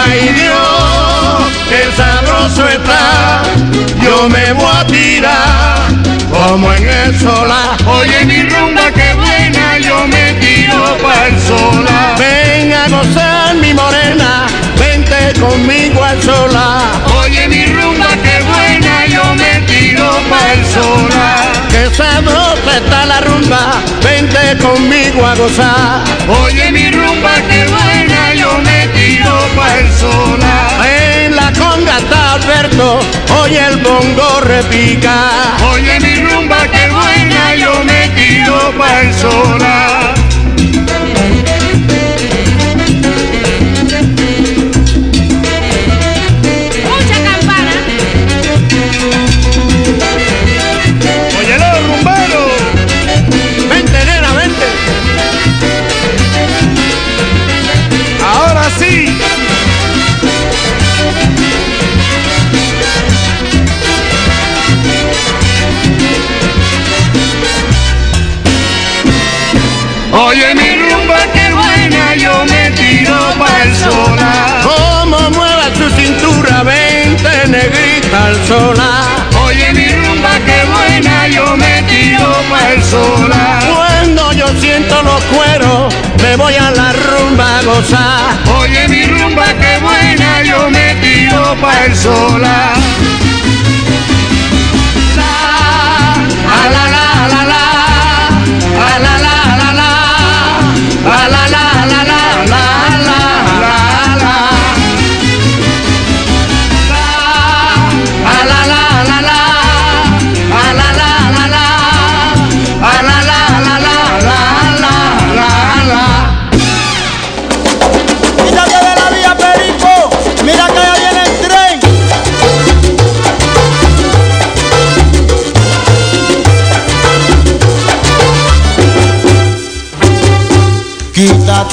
Speaker 22: Ay Dios, qué sabroso está, yo me voy a tirar como en el solar. Oye mi rumba que buena, yo me tiro para el solar. Ven a gozar mi morena, vente conmigo al solar. Oye mi rumba que buena, yo me tiro para el solar. Que sabrosa está la rumba, vente conmigo a gozar. Oye mi rumba que buena, yo me tiro para el solar. En la conga está Alberto, oye el bongo repica. Oye mi rumba que buena, yo me tiro para el solar. Negrita al solar. Oye mi rumba que buena, yo me tiro para el solar. Cuando yo siento los cueros, me voy a la rumba a gozar. Oye mi rumba que buena, yo me tiro para el solar. La, la, la, la, la.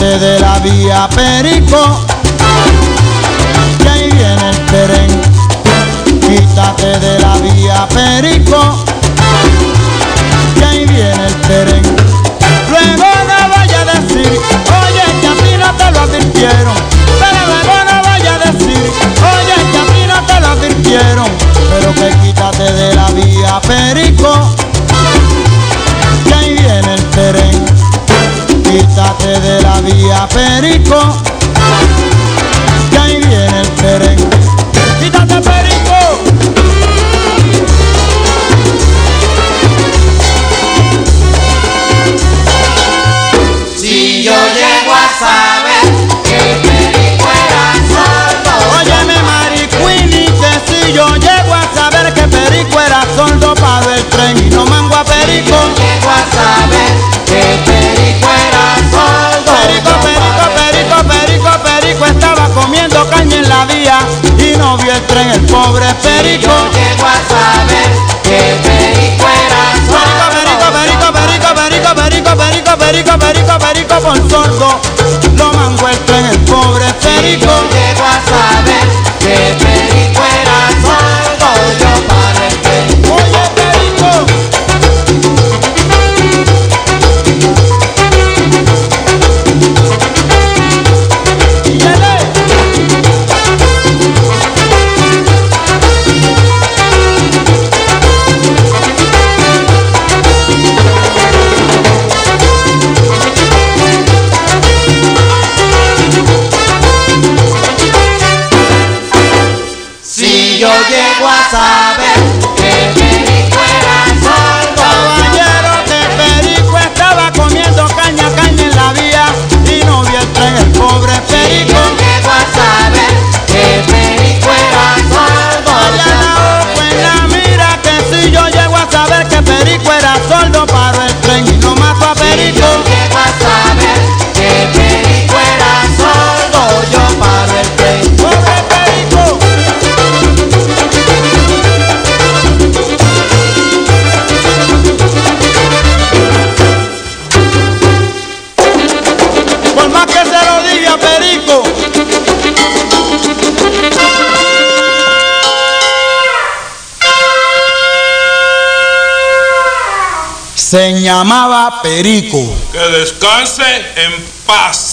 Speaker 23: De la vía, Perico. Que ahí viene el tren. Quítate de la vía, Perico. Que ahí viene el tren. Luego no vaya a decir, oye, que a ti no te lo advirtieron. Pero luego no vaya a decir, oye, que a ti no te lo advirtieron. Pero que quítate de la vía, Perico. Que ahí viene el tren. Quítate de la vía, Perico. Que ahí viene el tren. Quítate, Perico.
Speaker 18: Si yo llego a saber que Perico era sordo,
Speaker 23: Óyeme, Maricuini, que si yo llego a saber que Perico era sordo, pago el tren y no mango a Perico.
Speaker 18: llego a saber vio el pobre Perico. Llego a saber que
Speaker 23: Perico era. Perico, Perico, Perico, Perico, Perico, Perico, Perico, Perico, Perico, por sordo. Lo mango el tren, el pobre Perico.
Speaker 18: saber que Perico era sordo.
Speaker 23: Caballero que Perico estaba comiendo caña, caña en la vía y no vio el tren el pobre Perico.
Speaker 18: Y llegó a saber que Perico era sordo. Allá en la
Speaker 23: mira que
Speaker 18: si yo llego a saber que Perico era sordo,
Speaker 23: paro el tren y no mato
Speaker 24: a Perico. Llamaba Perico.
Speaker 25: Que descanse en paz.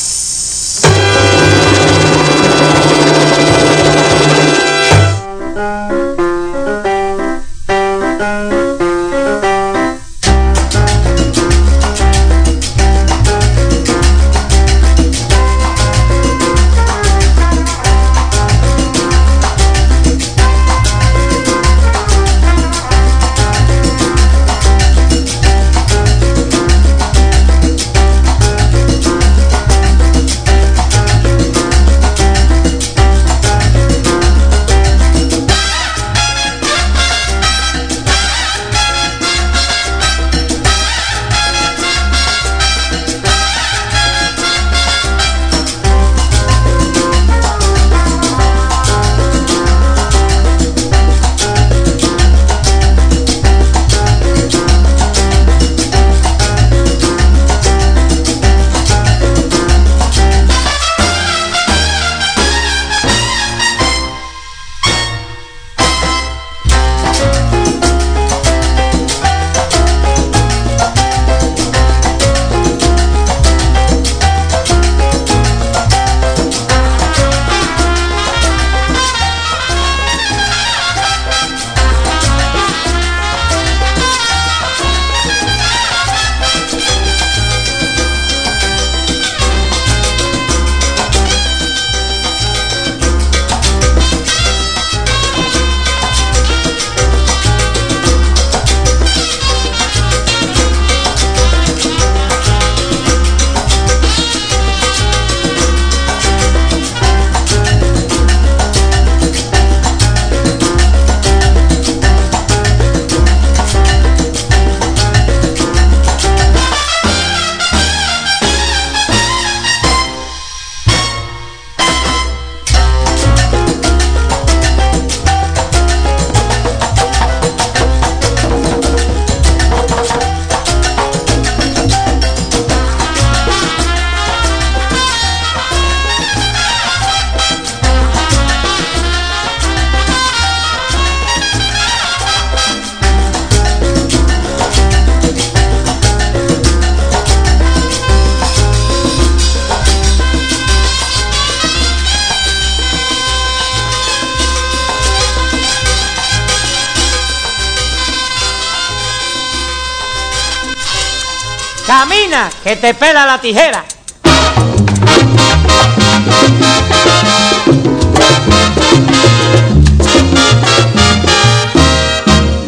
Speaker 18: Tijera.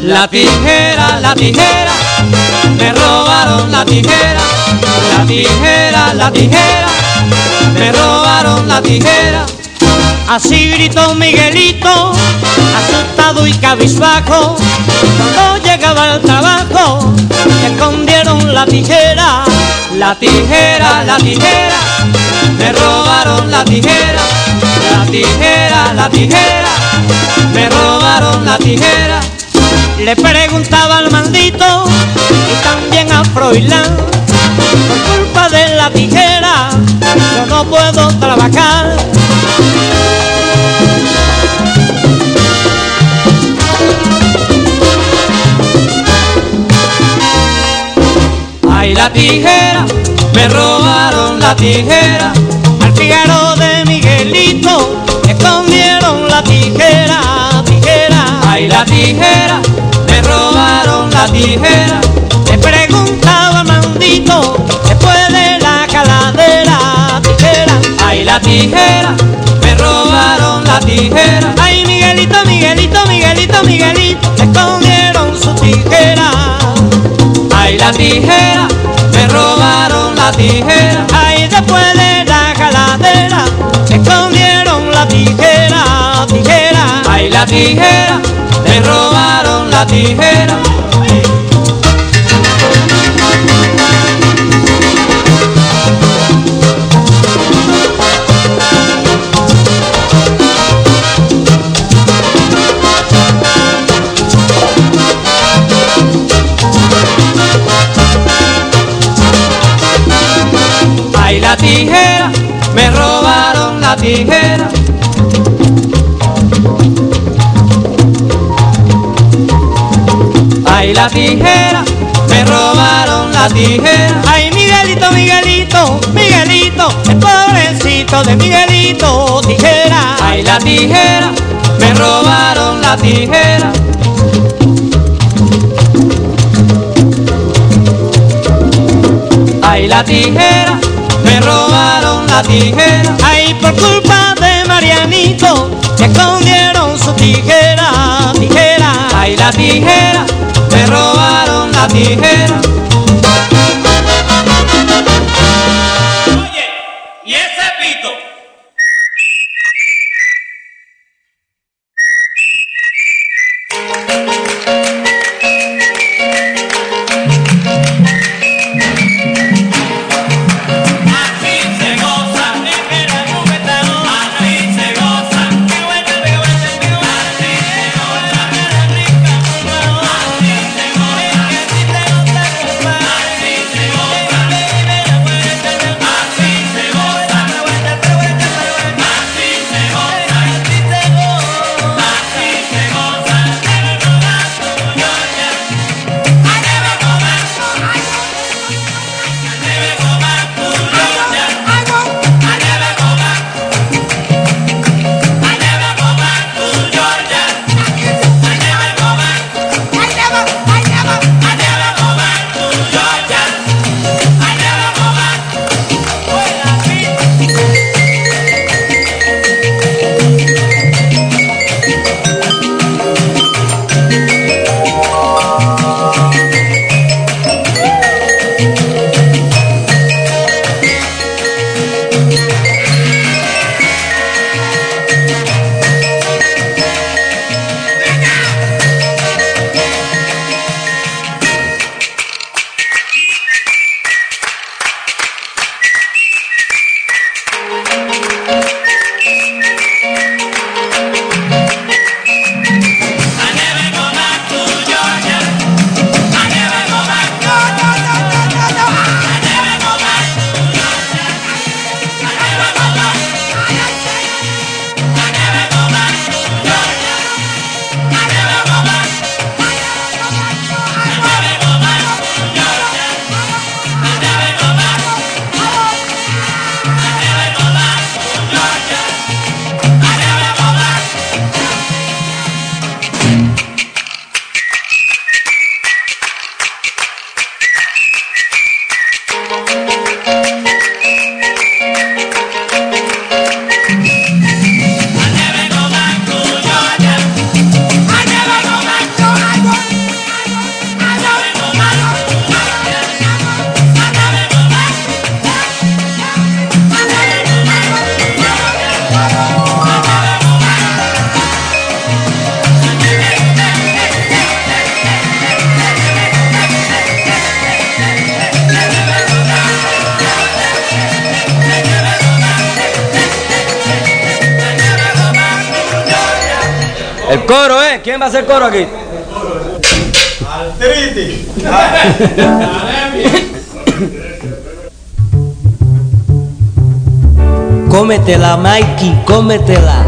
Speaker 26: La tijera, la tijera, me robaron la tijera. La tijera, la tijera, me robaron la tijera.
Speaker 18: Así gritó Miguelito, asustado y cabizbajo. Cuando llegaba al trabajo, escondieron la tijera.
Speaker 26: La tijera, la tijera, me robaron la tijera. La tijera, la tijera, me robaron la tijera.
Speaker 18: Le preguntaba al maldito y también a Froilán. Por culpa de la tijera, yo no puedo trabajar.
Speaker 26: La tijera, la tijera.
Speaker 18: Al Figaro de Miguelito escondieron la tijera, tijera.
Speaker 26: Ay, la tijera, me robaron la tijera.
Speaker 18: Le preguntaba al maldito después de la caladera, tijera.
Speaker 26: Ay, la tijera, me robaron la tijera.
Speaker 18: Ay, Miguelito, Miguelito, Miguelito, Miguelito, escondieron su tijera.
Speaker 26: Ay, la tijera, la tijera.
Speaker 18: Ay, después de la caladera, escondieron la tijera, tijera.
Speaker 26: Ay, la tijera, me robaron la tijera. Tijera, me robaron la tijera. Ay, la tijera,
Speaker 7: me robaron la tijera.
Speaker 18: Ay, Miguelito, Miguelito, Miguelito, el pobrecito de Miguelito, tijera.
Speaker 7: Ay, la tijera, me robaron la tijera. Ay, la tijera, robaron la tijera.
Speaker 18: Ay, por culpa de Marianito, me escondieron su tijera, tijera.
Speaker 7: Ay, la tijera, me robaron la tijera.
Speaker 18: Cómetela, Mikey, cómetela.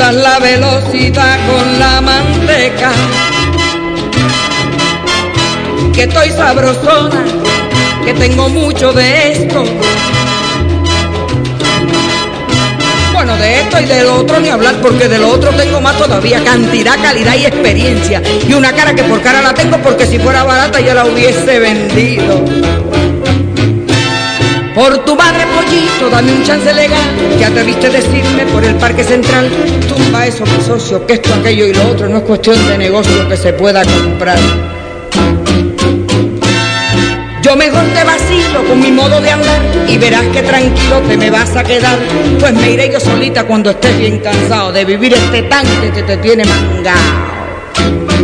Speaker 27: Confundas la velocidad con la manteca. Que estoy sabrosona, que tengo mucho de esto. Bueno, de esto y del otro ni hablar, porque del otro tengo más todavía, cantidad, calidad y experiencia. Y una cara que por cara la tengo, porque si fuera barata ya la hubiese vendido. Por tu madre pollito, dame un chance legal, que atreviste a decirme por el parque central. Tumba eso, mi socio, que esto, aquello y lo otro no es cuestión de negocio que se pueda comprar. Yo mejor te vacilo con mi modo de andar y verás que tranquilo te me vas a quedar. Pues me iré yo solita cuando estés bien cansado de vivir este tanque que te tiene mangado.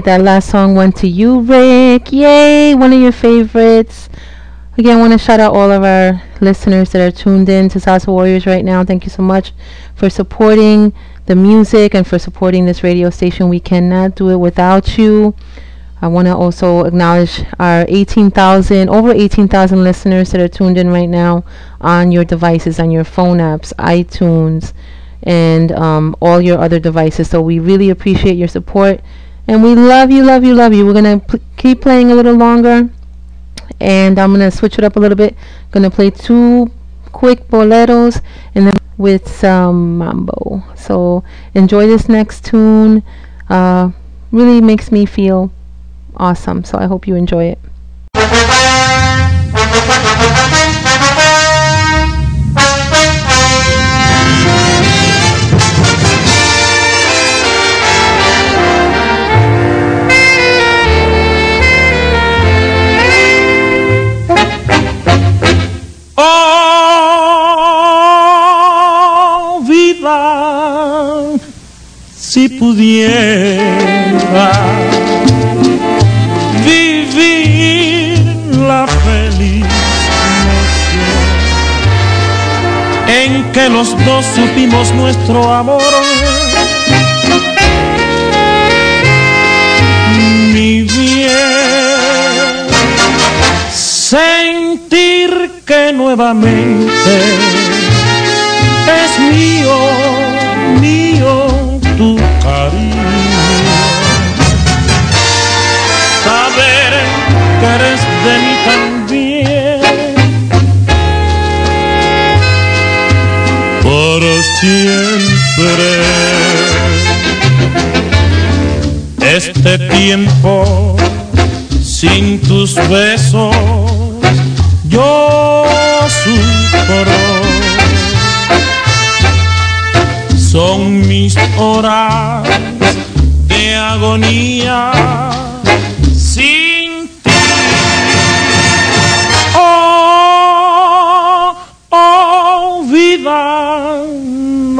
Speaker 3: Right, that last song went to you, Rick. Yay, one of your favorites. Again, I want to shout out all of our listeners that are tuned in to Salsa Warriors right now. Thank you so much for supporting the music and for supporting this radio station. We cannot do it without you. I want to also acknowledge our 18,000, over 18,000 listeners that are tuned in right now on your devices, on your phone apps, iTunes, and um, all your other devices. So we really appreciate your support. And we love you, love you, love you. We're going to pl- keep playing a little longer. And I'm going to switch it up a little bit. Going to play two quick boleros and then with some mambo. So enjoy this next tune. Uh, really makes me feel awesome. So I hope you enjoy it.
Speaker 28: Si pudiera vivir la feliz en que los dos supimos nuestro amor. Mi bien, sentir que nuevamente es mío, mío eres de mí también. Por siempre. Este tiempo sin tus besos yo sufro. Son mis horas de agonía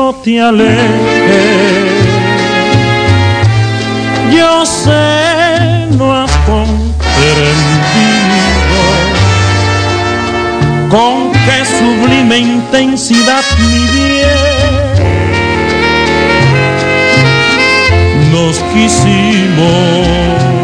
Speaker 28: no te alejes. Yo sé, no has comprendido con qué sublime intensidad mi bien nos quisimos.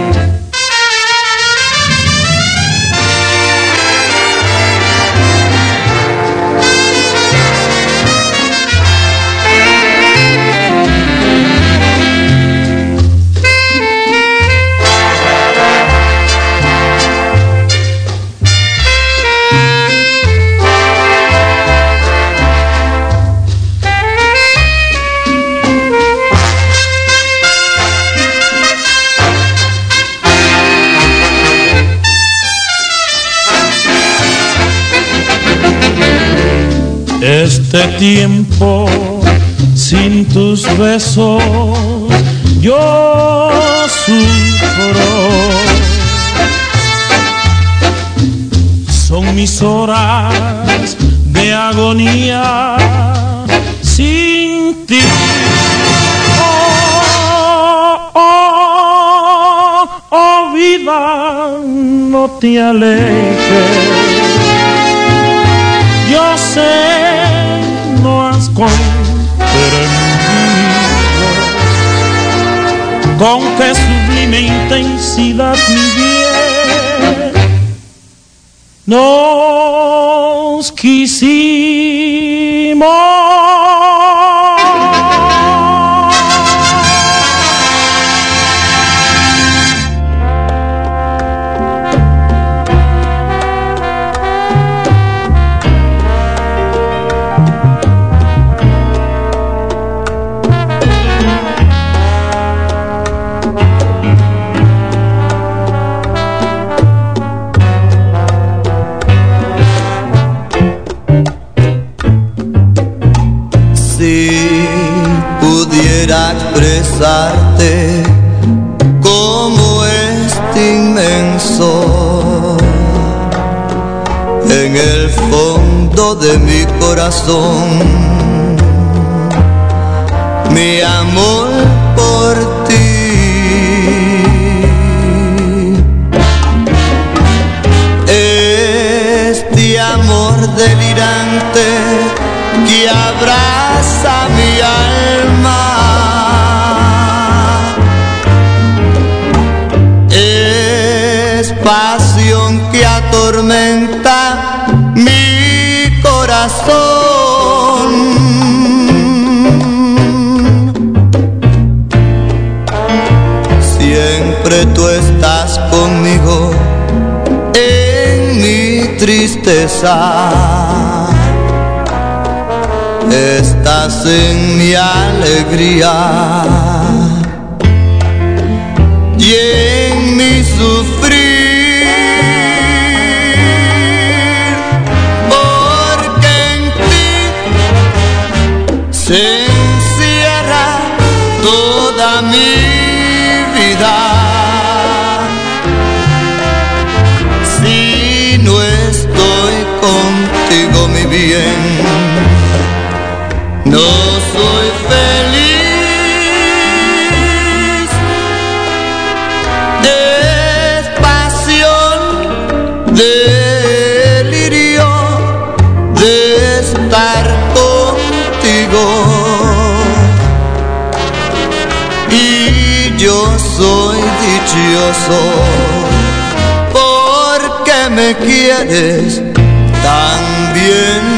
Speaker 28: Este tiempo sin tus besos yo sufro. Son mis horas de agonía sin ti. Oh, oh, oh vida, no te alejes. Yo sé, comprendido con qué sublime intensidad mi bien nos quisimos.
Speaker 23: como este inmenso. En el fondo de mi corazón mi amor por ti. Este amor delirante que habrá pasión que atormenta mi corazón. Siempre tú estás conmigo en mi tristeza. Estás en mi alegría y en mi sufrir. Feliz. Es pasión, delirio de estar contigo. Y yo soy dichoso porque me quieres tan bien.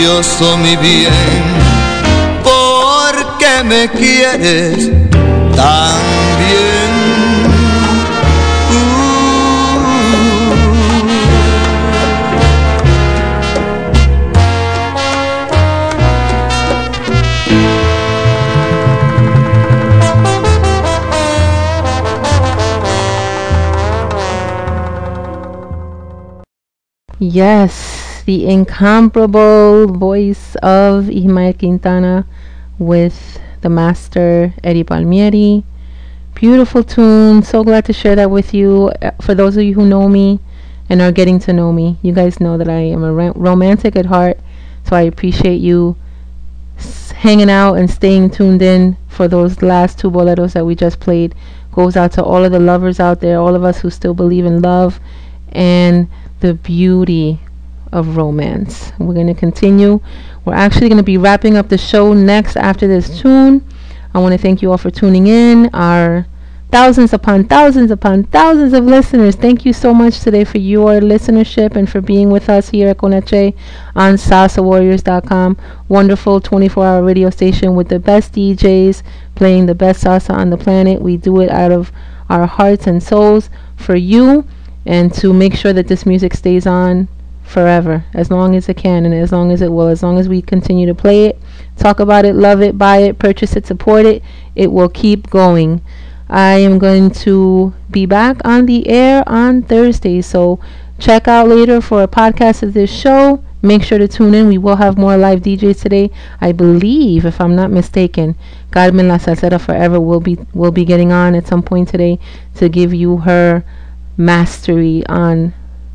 Speaker 23: Mi bien, porque me quieres tan bien.
Speaker 3: Yes, the incomparable voice of Ismael Quintana with the master Eddie Palmieri. Beautiful tune. So glad to share that with you. Uh, For those of you who know me and are getting to know me, you guys know that I am a ro- romantic at heart. So I appreciate you s- hanging out and staying tuned in for those last two boleros that we just played. Goes out to all of the lovers out there, all of us who still believe in love and the beauty of romance. We're going to continue. We're actually going to be wrapping up the show next after this tune. I want to thank you all for tuning in. Our thousands upon thousands upon thousands of listeners. Thank you so much today for your listenership and for being with us here at Conache on salsawarriors.com. Wonderful 24 hour radio station with the best DJs playing the best salsa on the planet. We do it out of our hearts and souls for you and to make sure that this music stays on forever. As long as it can and as long as it will. As long as we continue to play it talk about it love it buy it purchase it support it it will keep going. I am going to be back on the air on thursday so check out later for a podcast of this show. Make sure to tune in. We will have more live djs today. I believe if i'm not mistaken carmen la salsera forever will be will be getting on at some point today to give you her mastery on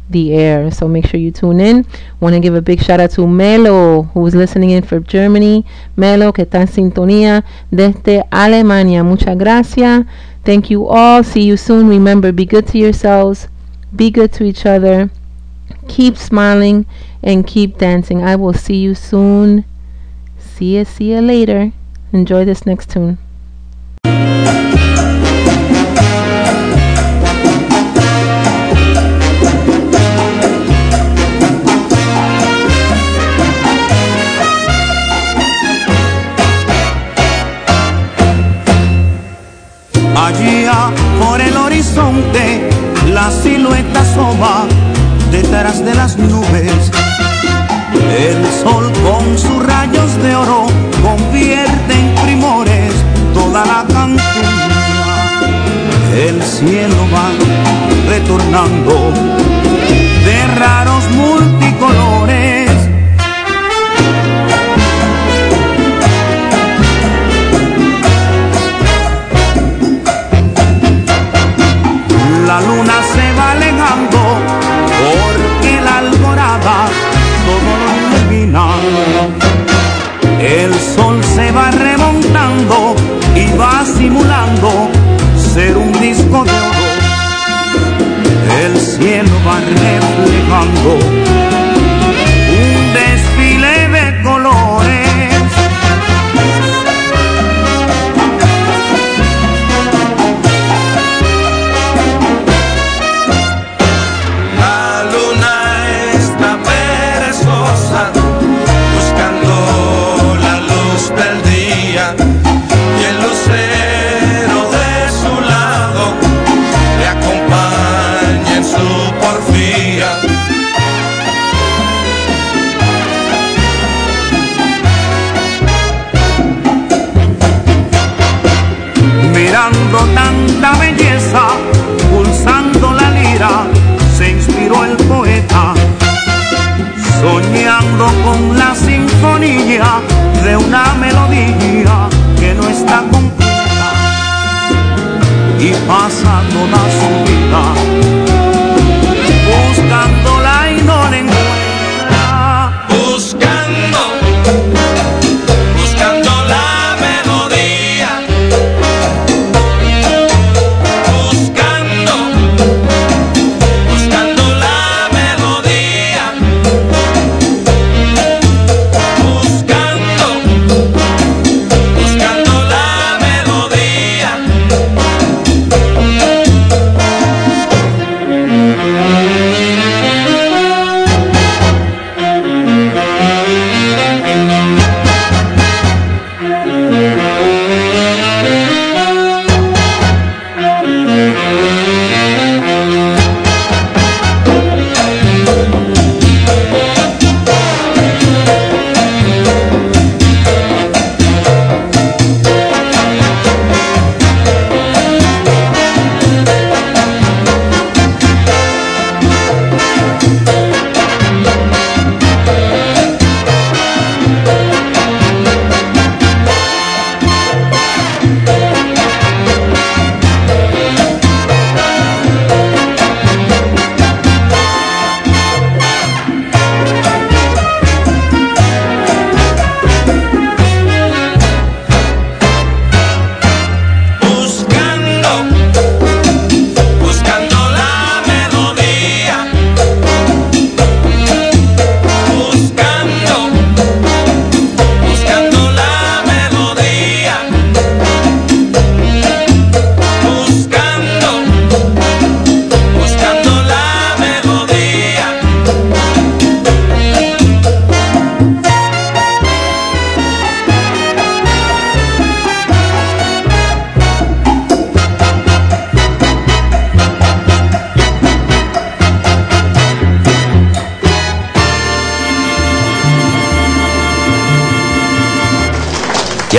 Speaker 3: the air. So make sure you tune in. Want to give a big shout out to Melo, who is listening in from Germany. Melo, que está en sintonía desde Alemania. Muchas gracias. Thank you all. See you soon. Remember, be good to yourselves, be good to each other. Keep smiling and keep dancing. I will see you soon. See you, see you later. Enjoy this next tune.
Speaker 5: Horizonte la silueta asoma detrás de las nubes. El sol con sus rayos de oro convierte en primores toda la campiña. El cielo va retornando de raros multicolores. La luna se va alejando porque la alborada todo lo ilumina. El sol se va remontando y va simulando ser un disco de oro. El cielo va reflejando con
Speaker 29: la sinfonía de una melodía que no está completa. Y pasa toda su
Speaker 30: vida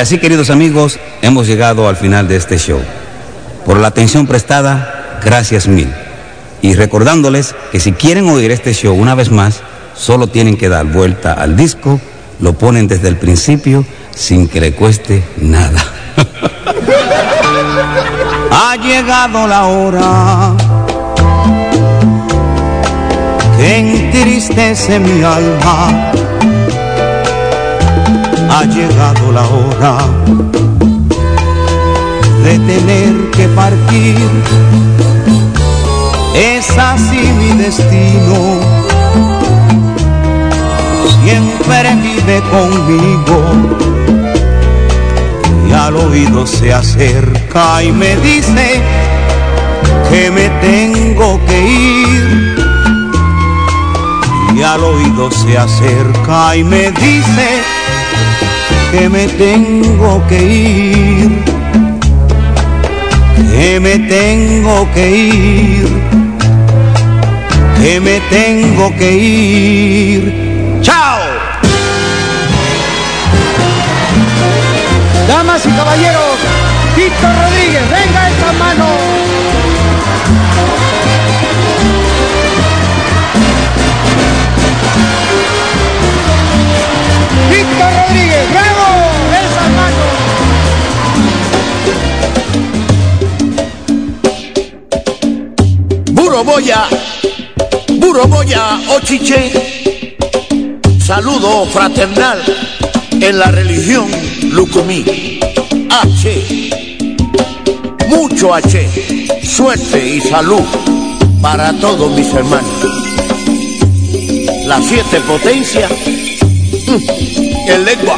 Speaker 30: así, queridos amigos, hemos llegado al final de este show. Por la atención prestada, gracias mil. Y recordándoles que si quieren oír este show una vez más, solo tienen que dar vuelta al disco, lo ponen desde el principio sin que le cueste nada.
Speaker 5: Ha llegado la hora que entristece mi alma. Ha llegado la hora de tener que partir. Es así mi destino. Siempre vive conmigo y al oído se acerca y me dice que me tengo que ir. Y al oído se acerca y me dice que me tengo que ir. Que me tengo que ir. Que me tengo que ir. ¡Chao!
Speaker 31: Damas y caballeros, Tito Rodríguez, venga
Speaker 2: Boya, Buro Boya Ochiche, saludo fraternal en la religión Lucumí. H, mucho H, suerte y salud para todos mis hermanos. Las siete potencias, mm, el lengua,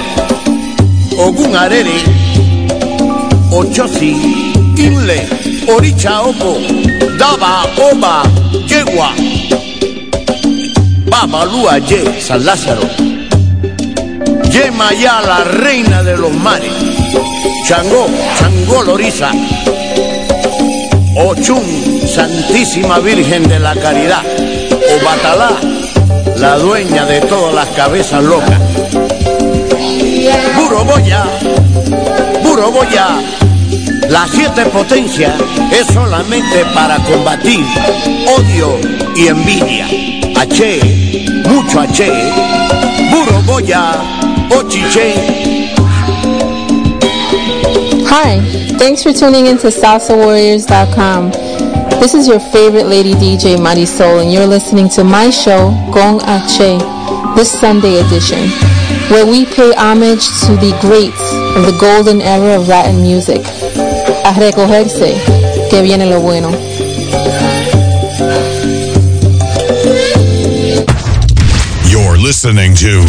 Speaker 2: Ogun Arere, Ochosi, Inle, Oricha Opo, Daba, Oba, Yegua, Babalúa Ye, San Lázaro, Yema ya la reina de los mares, Changó, Changó Loriza, Ochun, Santísima Virgen de la Caridad, Obatalá, la dueña de todas las cabezas locas. Buroboya, Buroboya, las siete potencias es solamente para combatir odio y envidia. H, mucho H, Buroboya, Ochiche,
Speaker 3: Hi, thanks for tuning in to SalsaWarriors.com. This is your favorite lady DJ Marisol, and you're listening to my show, Gong Ache, this Sunday edition, where we pay homage to the greats of the golden era of Latin music. A recogerse, que viene lo bueno.
Speaker 32: You're listening to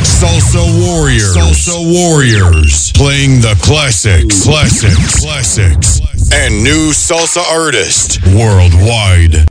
Speaker 32: Salsa Warriors. Salsa Warriors. Playing the classics, classics, classics, and new salsa artists worldwide.